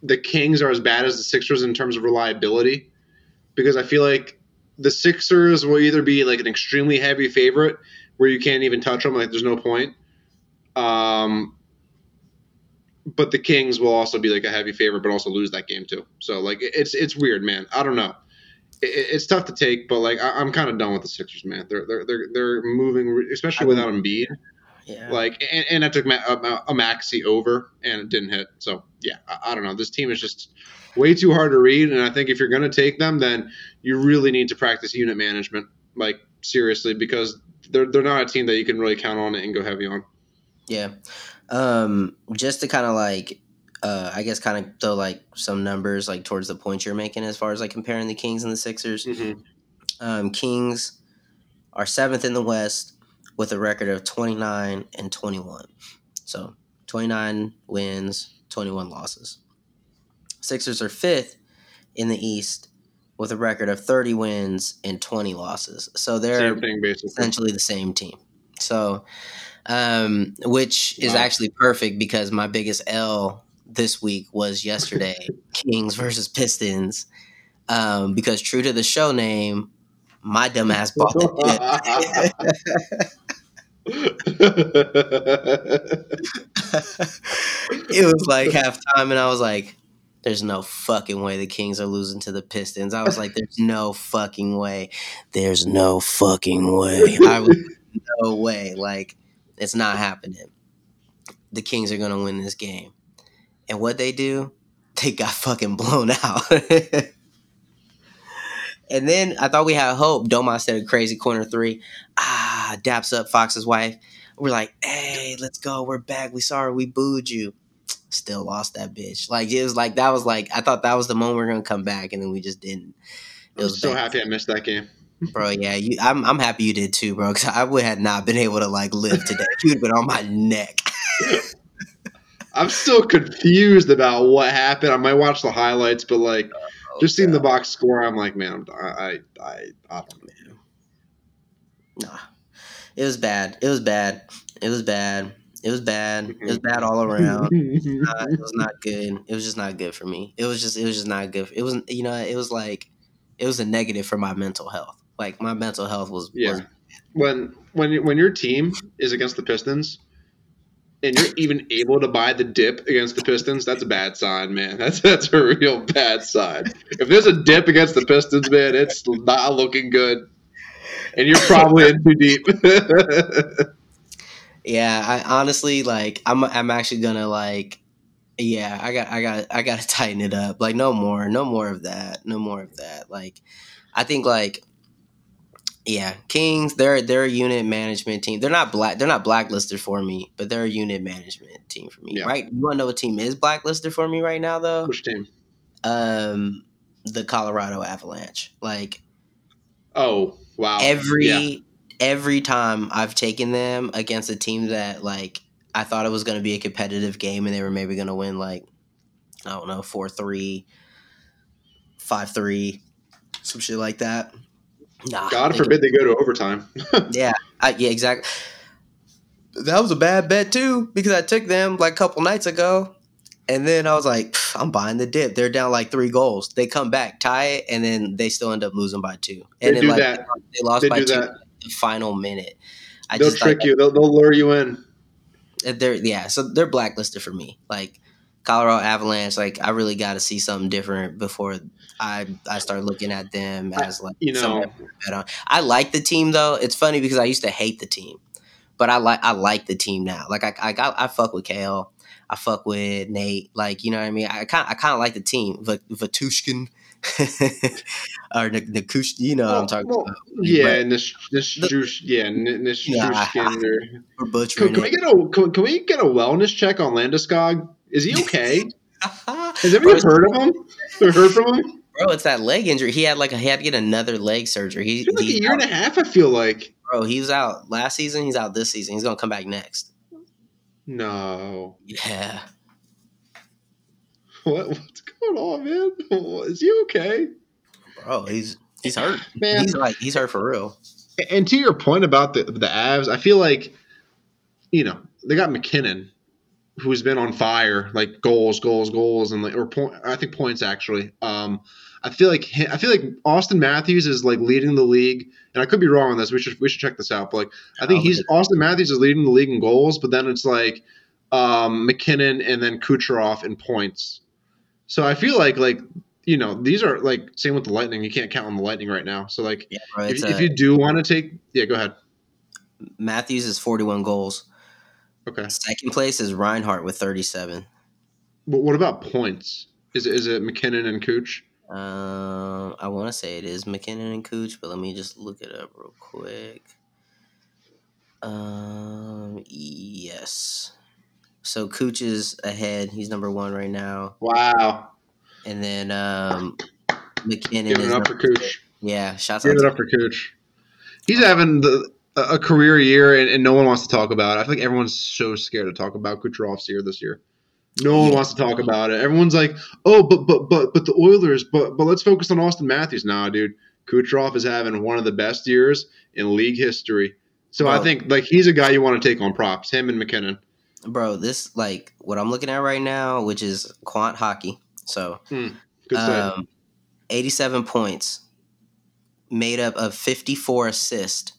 the Kings are as bad as the Sixers in terms of reliability because I feel like the Sixers will either be like an extremely heavy favorite where you can't even touch them, like there's no point. Um, but the Kings will also be like a heavy favorite, but also lose that game too. So like it's it's weird, man. I don't know. It, it's tough to take, but like I, am kind of done with the Sixers, man. They're they're they're, they're moving, especially without Embiid. Yeah. Like and, and I took a, a, Maxey over and it didn't hit. So yeah, I, I don't know. This team is just way too hard to read, and I think if you're going to take them, then you really need to practice unit management, like seriously, because they're they're not a team that you can really count on and go heavy on. Yeah. Um, just to kind of like, uh, I guess, kind of throw like some numbers like towards the point you're making as far as like comparing the Kings and the Sixers. Mm-hmm. Um, Kings are seventh in the West with a record of 29 and 21. So 29 wins, 21 losses. Sixers are fifth in the East with a record of 30 wins and 20 losses. So they're thing, essentially the same team. So um, which is actually perfect because my biggest L this week was yesterday [laughs] Kings versus Pistons. Um, because true to the show name, my dumbass bought the [laughs] [laughs] it was like halftime, and I was like, "There's no fucking way the Kings are losing to the Pistons." I was like, "There's no fucking way. There's no fucking way. [laughs] I was no way. Like, it's not happening. The Kings are going to win this game. And what they do, they got fucking blown out. [laughs] and then I thought we had hope. Domas said a crazy corner three. Ah, daps up Fox's wife. We're like, hey, let's go. We're back. We sorry we booed you. Still lost that bitch. Like it was like that was like I thought that was the moment we are gonna come back, and then we just didn't. It was so bad. happy I missed that game bro. Yeah, you, I'm I'm happy you did too, bro. Because I would have not been able to like live today. [laughs] You'd been on my neck. [laughs] I'm still confused about what happened. I might watch the highlights, but like, oh, just seeing the box score, I'm like, man, I I I, I don't know. Nah, it was bad. It was bad. It was bad. It was bad. It was mm-hmm. bad all around. [laughs] Uh, it was not good. It was just not good for me. It was just it was just not good. It was you know it was like it was a negative for my mental health. Like my mental health was yeah. Was, when when when your team is against the Pistons and you're even able to buy the dip against the Pistons, that's a bad sign, man. [laughs] That's that's a real bad sign. If there's a dip against the Pistons, man, it's not looking good, and you're probably in too deep. [laughs] yeah, I honestly like. I'm I'm actually gonna like. Yeah, I got I got I got to [laughs] tighten it up. Like no more, no more of that, no more of that. Like, I think like yeah, Kings. They're they're a unit management team. They're not black. They're not blacklisted for me, but they're a unit management team for me. Yeah. Right? You want to know what team is blacklisted for me right now, though? Which team? Um, the Colorado Avalanche. Like, oh wow! Every yeah. Every time I've taken them against a team that like I thought it was going to be a competitive game and they were maybe going to win like I don't know four three, five three, some shit like that Nah, God forbid they go to overtime. [laughs] yeah, I, yeah, exactly. That was a bad bet too because I took them like a couple nights ago, and then I was like, I'm buying the dip. They're down like three goals. They come back, tie it, and then they still end up losing by two. And they then like that. they lost they by two the final minute. I they'll trick like, you. They'll, they'll lure you in. Uh, they're yeah, so they're blacklisted for me. Like Colorado Avalanche, like I really got to see something different before I I start looking at them as like you know. I like the team though. It's funny because I used to hate the team, but I like I like the team now. Like I I got I fuck with Cale. I fuck with Nate. Like you know what I mean. I kind I kind of like the team. V- Vatushkin. [laughs] or Nakush, you know well, what I'm talking well, about. Yeah, Nish, Nish, the, yeah, Nish, nah, or, can, can we get a can, can, we get a wellness check on Landeskog? Is he okay? [laughs] Has anyone heard of him? Or heard from him? Bro, it's that leg injury. He had like a, he had to get another leg surgery. He, like a year and a half. I feel like. Bro, he was out last season. He's out this season. He's gonna come back next. No. Yeah. [laughs] What what's going on, man? [laughs] Is he okay? Bro, he's he's hurt. Man. He's like he's hurt for real. And to your point about the the Avs, I feel like you know they got MacKinnon, who's been on fire, like goals, goals, goals, and like or point. I think points actually. Um, I feel like I feel like Auston Matthews is like leading the league, and I could be wrong on this. We should we should check this out. But like I think he's Auston Matthews is leading the league in goals, but then it's like um, MacKinnon, and then Kucherov in points. So I feel like like you know these are like same with the Lightning. You can't count on the Lightning right now. So like Yeah, bro, if, it's if you do want to take, yeah, go ahead. Matthews is 41 goals. Okay. Second place is Reinhart with 37. But what about points? Is it, is it MacKinnon and Cooch? Um, I want to say it is MacKinnon and Cooch, but let me just look it up real quick. Um, yes. So Cooch is ahead. He's number one right now, Wow. and then um, MacKinnon Give is it up for Cooch. yeah. Shots out Give it up for Cooch. He's having the, a career year, and, and no one wants to talk about it. I feel like everyone's so scared to talk about Kucherov's year this year. No one Yeah. wants to talk about it. Everyone's like, "Oh, but but but but the Oilers." But but let's focus on Auston Matthews now, dude. Kucherov is having one of the best years in league history. So I think like he's a guy you want to take on props. Him and MacKinnon. Bro. This like what I'm looking at right now, which is quant hockey. So Good um, 87 points, made up of 54 assists,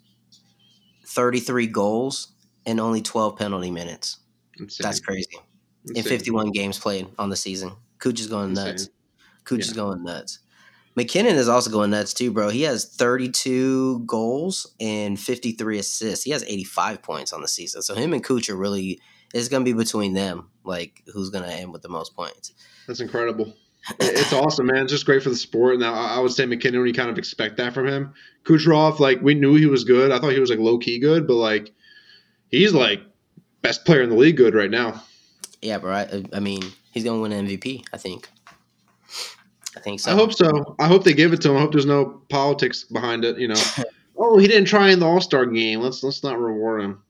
33 goals, and only 12 penalty minutes. Insane. That's crazy. In 51 games played on the season, Cooch is going Insane. nuts. Cooch is going nuts. MacKinnon is also going nuts too, bro. He has 32 goals and 53 assists. He has 85 points on the season. So him and Cooch are really. It's gonna be between them, like who's gonna end with the most points. That's incredible. It's awesome, man. It's just great for the sport. Now, I I would say MacKinnon, we kind of expect that from him. Kucherov, like, we knew he was good. I thought he was, like, low key good, but, like, he's, like, best player in the league good right now. Yeah, bro. I, I mean, he's gonna win an MVP. I think. I think so. I hope so. I hope they give it to him. I hope there's no politics behind it, you know. [laughs] oh, he didn't try in the All Star game. Let's let's not reward him.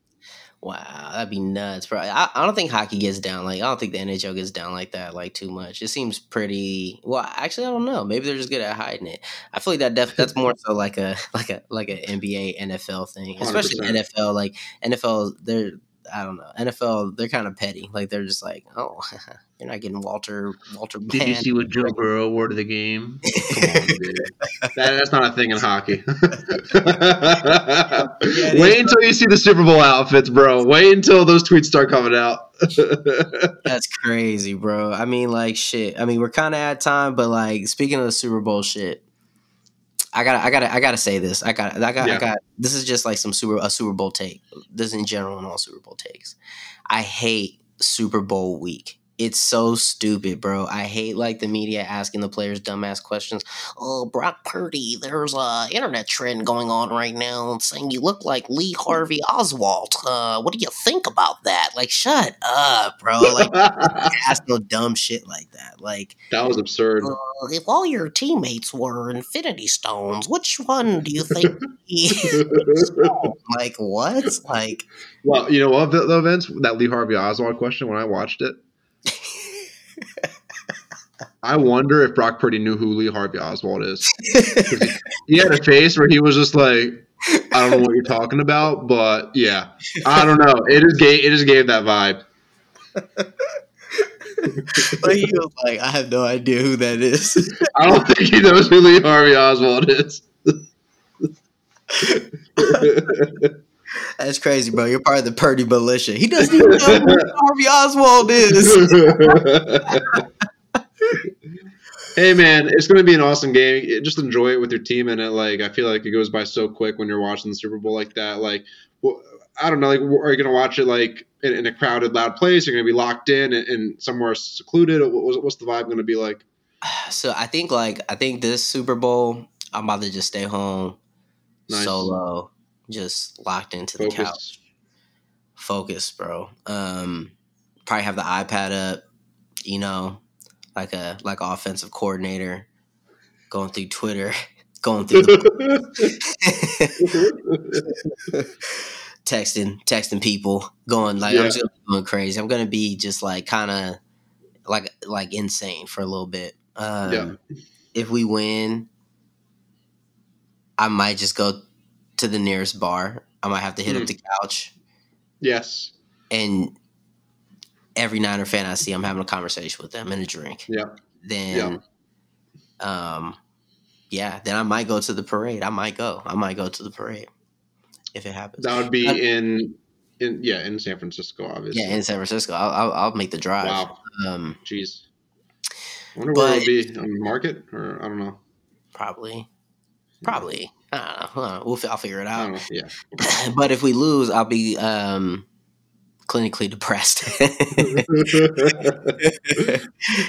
Wow, that'd be nuts, bro. I, I don't think hockey gets down like I don't think the NHL gets down like that like too much. It seems pretty well. Actually, I don't know. Maybe they're just good at hiding it. I feel like that def, that's more so like a [laughs] like a like a NBA NFL thing, especially 100%. NFL. Like NFL, they're I don't know NFL. They're kind of petty. Like they're just like, oh, [laughs] you're not getting Walter Walter. Band. what Joe Burrow wore to the game? Come on, [laughs] dude. That, that's not a thing in hockey. it Wait until you see the Super Bowl outfits, bro. Wait until those tweets start coming out. [laughs] That's crazy, bro. I mean, like shit. I mean, we're kind of at time, but like speaking of the Super Bowl shit, I gotta, I gotta, I gotta say this. I got, I got, Yeah. I got. This is just like some super a Super Bowl take. This in general and all Super Bowl takes. I hate Super Bowl week. It's so stupid, bro. I hate like the media asking the players dumbass questions. Oh, Brock Purdy, there's a internet trend going on right now saying you look like Lee Harvey Oswald. Uh, what do you think about that? Like, shut up, bro. Like, [laughs] ask no dumb shit like that. Like, that was absurd. uh, if all your teammates were Infinity Stones, which one do you think? [laughs] [laughs] like, what? Like, Well, you know what, the events That Lee Harvey Oswald question when I watched it. [laughs] I wonder if Brock Purdy knew who Lee Harvey Oswald is. He had a face where he was just like, I don't know what you're talking about, but yeah, I don't know. It just gave it just gave that vibe. [laughs] like, he was like, I have no idea who that is. [laughs] I don't think he knows who Lee Harvey Oswald is. That's crazy, bro. You're part of the Purdy militia. He doesn't even know who [laughs] Harvey Oswald is. [laughs] hey man, it's going to be an awesome game. Just enjoy it with your team in it. Like I feel like it goes by so quick when you're watching the Super Bowl like that. Like, well, I don't know. Like, are you going to watch it like in, in a crowded, loud place? You're going to be locked in and, and somewhere secluded. What, what's the vibe going to be like? [sighs] So I think like I think this Super Bowl, I'm about to just stay home, Nice. solo, just locked into the couch. Focus. focus, bro. Um, probably have the iPad up, you know, like a like an offensive coordinator, going through Twitter, [laughs] going through the, [laughs] texting texting people, going like I'm just going crazy. I'm gonna be just like kind of like like insane for a little bit. Um, Yeah. If we win, I might just go to the nearest bar. I might have to hit Hmm. up the couch yes. and every Niner fan I see, I'm having a conversation with them and a drink. Yeah. Then, um, yeah, then I might go to the parade. I might go. I might go to the parade if it happens. That would be in In yeah, in San Francisco, obviously. Yeah, in San Francisco. I'll, I'll, I'll make the drive. Wow. Um, Jeez. I wonder where it'll be on the market, or I don't know. probably, probably. I don't know. We'll, I'll figure it out. Yeah. [laughs] but if we lose, I'll be um, clinically depressed. [laughs]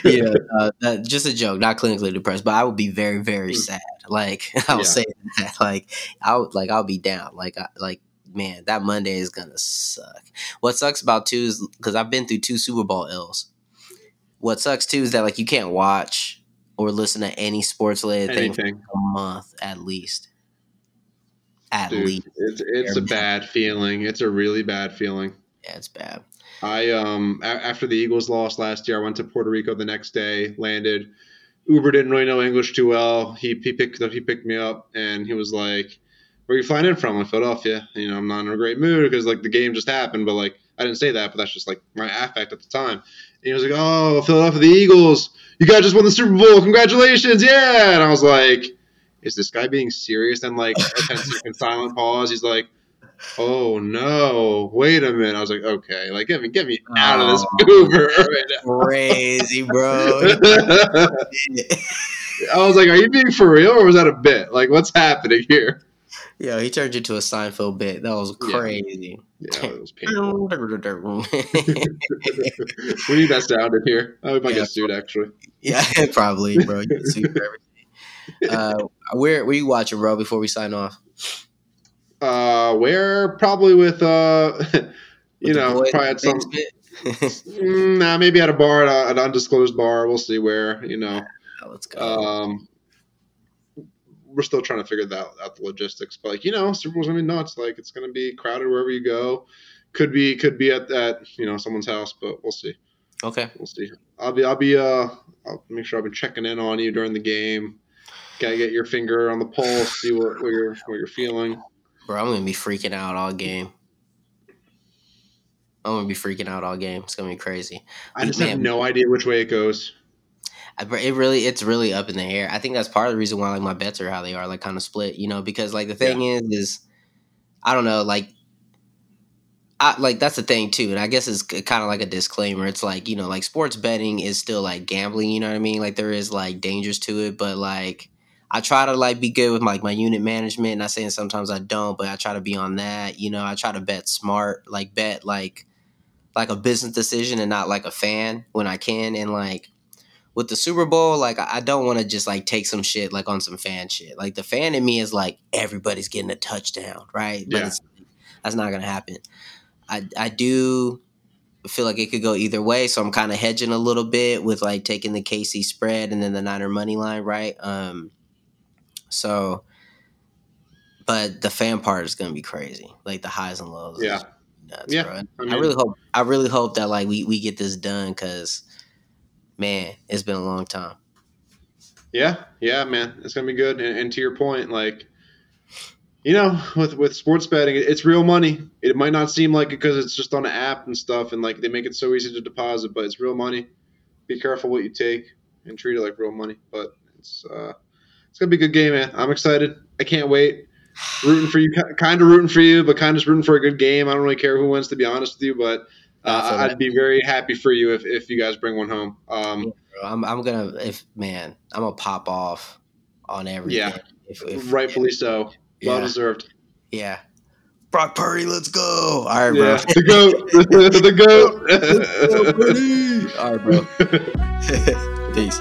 yeah, uh, that, just a joke, not clinically depressed, but I would be very, very sad. Like [laughs] I will Yeah. say that, like I'll like I'll be down. Like I, like man, that Monday is gonna suck. What sucks about two is because I've been through two Super Bowl ills. What sucks too is that like you can't watch or listen to any sports related thing for a month at least. At dude. least, It's it's a bad feeling. It's a really bad feeling. yeah, it's bad. I um a- after the Eagles lost last year, I went to Puerto Rico the next day, landed. Uber didn't really know English too well. He he picked up he picked me up and he was like, "Where are you flying in from?" In Philadelphia. You know, I'm not in a great mood because like the game just happened, but like I didn't say that, but that's just like my affect at the time. And he was like, "Oh, Philadelphia, the Eagles, you guys just won the Super Bowl, congratulations, yeah!" And I was like, "Is this guy being serious?" And like [laughs] a 10 second silent pause. He's like. Oh no! Wait a minute. I was like, okay, like get me, get me out of this Oh. Uber [laughs] right Crazy, bro. [laughs] I was like, are you being for real or was that a bit? Like, what's happening here? Yo, he turned into a Seinfeld bit. That was crazy. Yeah, it was [laughs] painful. yeah, [laughs] we need that sound in here. I might Yeah. get sued actually. Yeah, [laughs] probably, bro. You can sue for everything. Uh, where where you watching, bro? Before we sign off, Uh, where probably with uh, you With know, probably at some. Mm, nah, maybe at a bar, at an undisclosed bar. We'll see where. You know, Oh, Let's go. um, we're still trying to figure that out the logistics. But like you know, Super Bowl's gonna be nuts. Like it's gonna be crowded wherever you go. Could be could be at that you know someone's house, but we'll see. okay. We'll see. I'll be I'll be uh I'll make sure I've been checking in on you during the game. Gotta get your finger on the pulse, see what, what you're what you're feeling. Bro, I'm gonna be freaking out all game. I'm gonna be freaking out all game. It's gonna be crazy. I just Man. have no idea which way it goes. It really, it's really up in the air. I think that's part of the reason why like my bets are how they are, like kind of split. You know, because like the thing is, is I don't know, like. I, like that's the thing too, and I guess it's kind of like a disclaimer. It's like you know, like sports betting is still like gambling. You know what I mean? Like there is like dangers to it, but like I try to like be good with like my unit management. Not saying sometimes I don't, but I try to be on that. You know, I try to bet smart, like bet like like a business decision and not like a fan when I can. And like with the Super Bowl, like I don't want to just like take some shit like on some fan shit. Like the fan in me is like everybody's getting a touchdown, right? But Yeah. it's, that's not gonna happen. I I do feel like it could go either way, so I'm kind of hedging a little bit with like taking the KC spread and then the Niner money line, right? Um, so, but the fan part is gonna be crazy, like the highs and lows. Yeah. nuts, Yeah. I I, really hope I really hope that like we we get this done because man, it's been a long time. Yeah, yeah, man, it's gonna be good. And, and to your point, like, you know, with with sports betting, it's real money. It might not seem like it because it's just on an app and stuff, and like they make it so easy to deposit, but it's real money. Be careful what you take and treat it like real money. But it's uh, it's gonna be a good game, man. I'm excited. I can't wait. Rooting for you, kind of rooting for you, but kind of rooting for a good game. I don't really care who wins, to be honest with you, but. Uh, feel I'd be very happy for you if, if you guys bring one home. Um, I'm I'm gonna if man, I'm gonna pop off on everything. Yeah. If, if, rightfully so. Well yeah, deserved. yeah. Brock Purdy, let's go. All right, bro. Yeah, the goat, [laughs] [laughs] the goat. All right, bro. [laughs] Peace.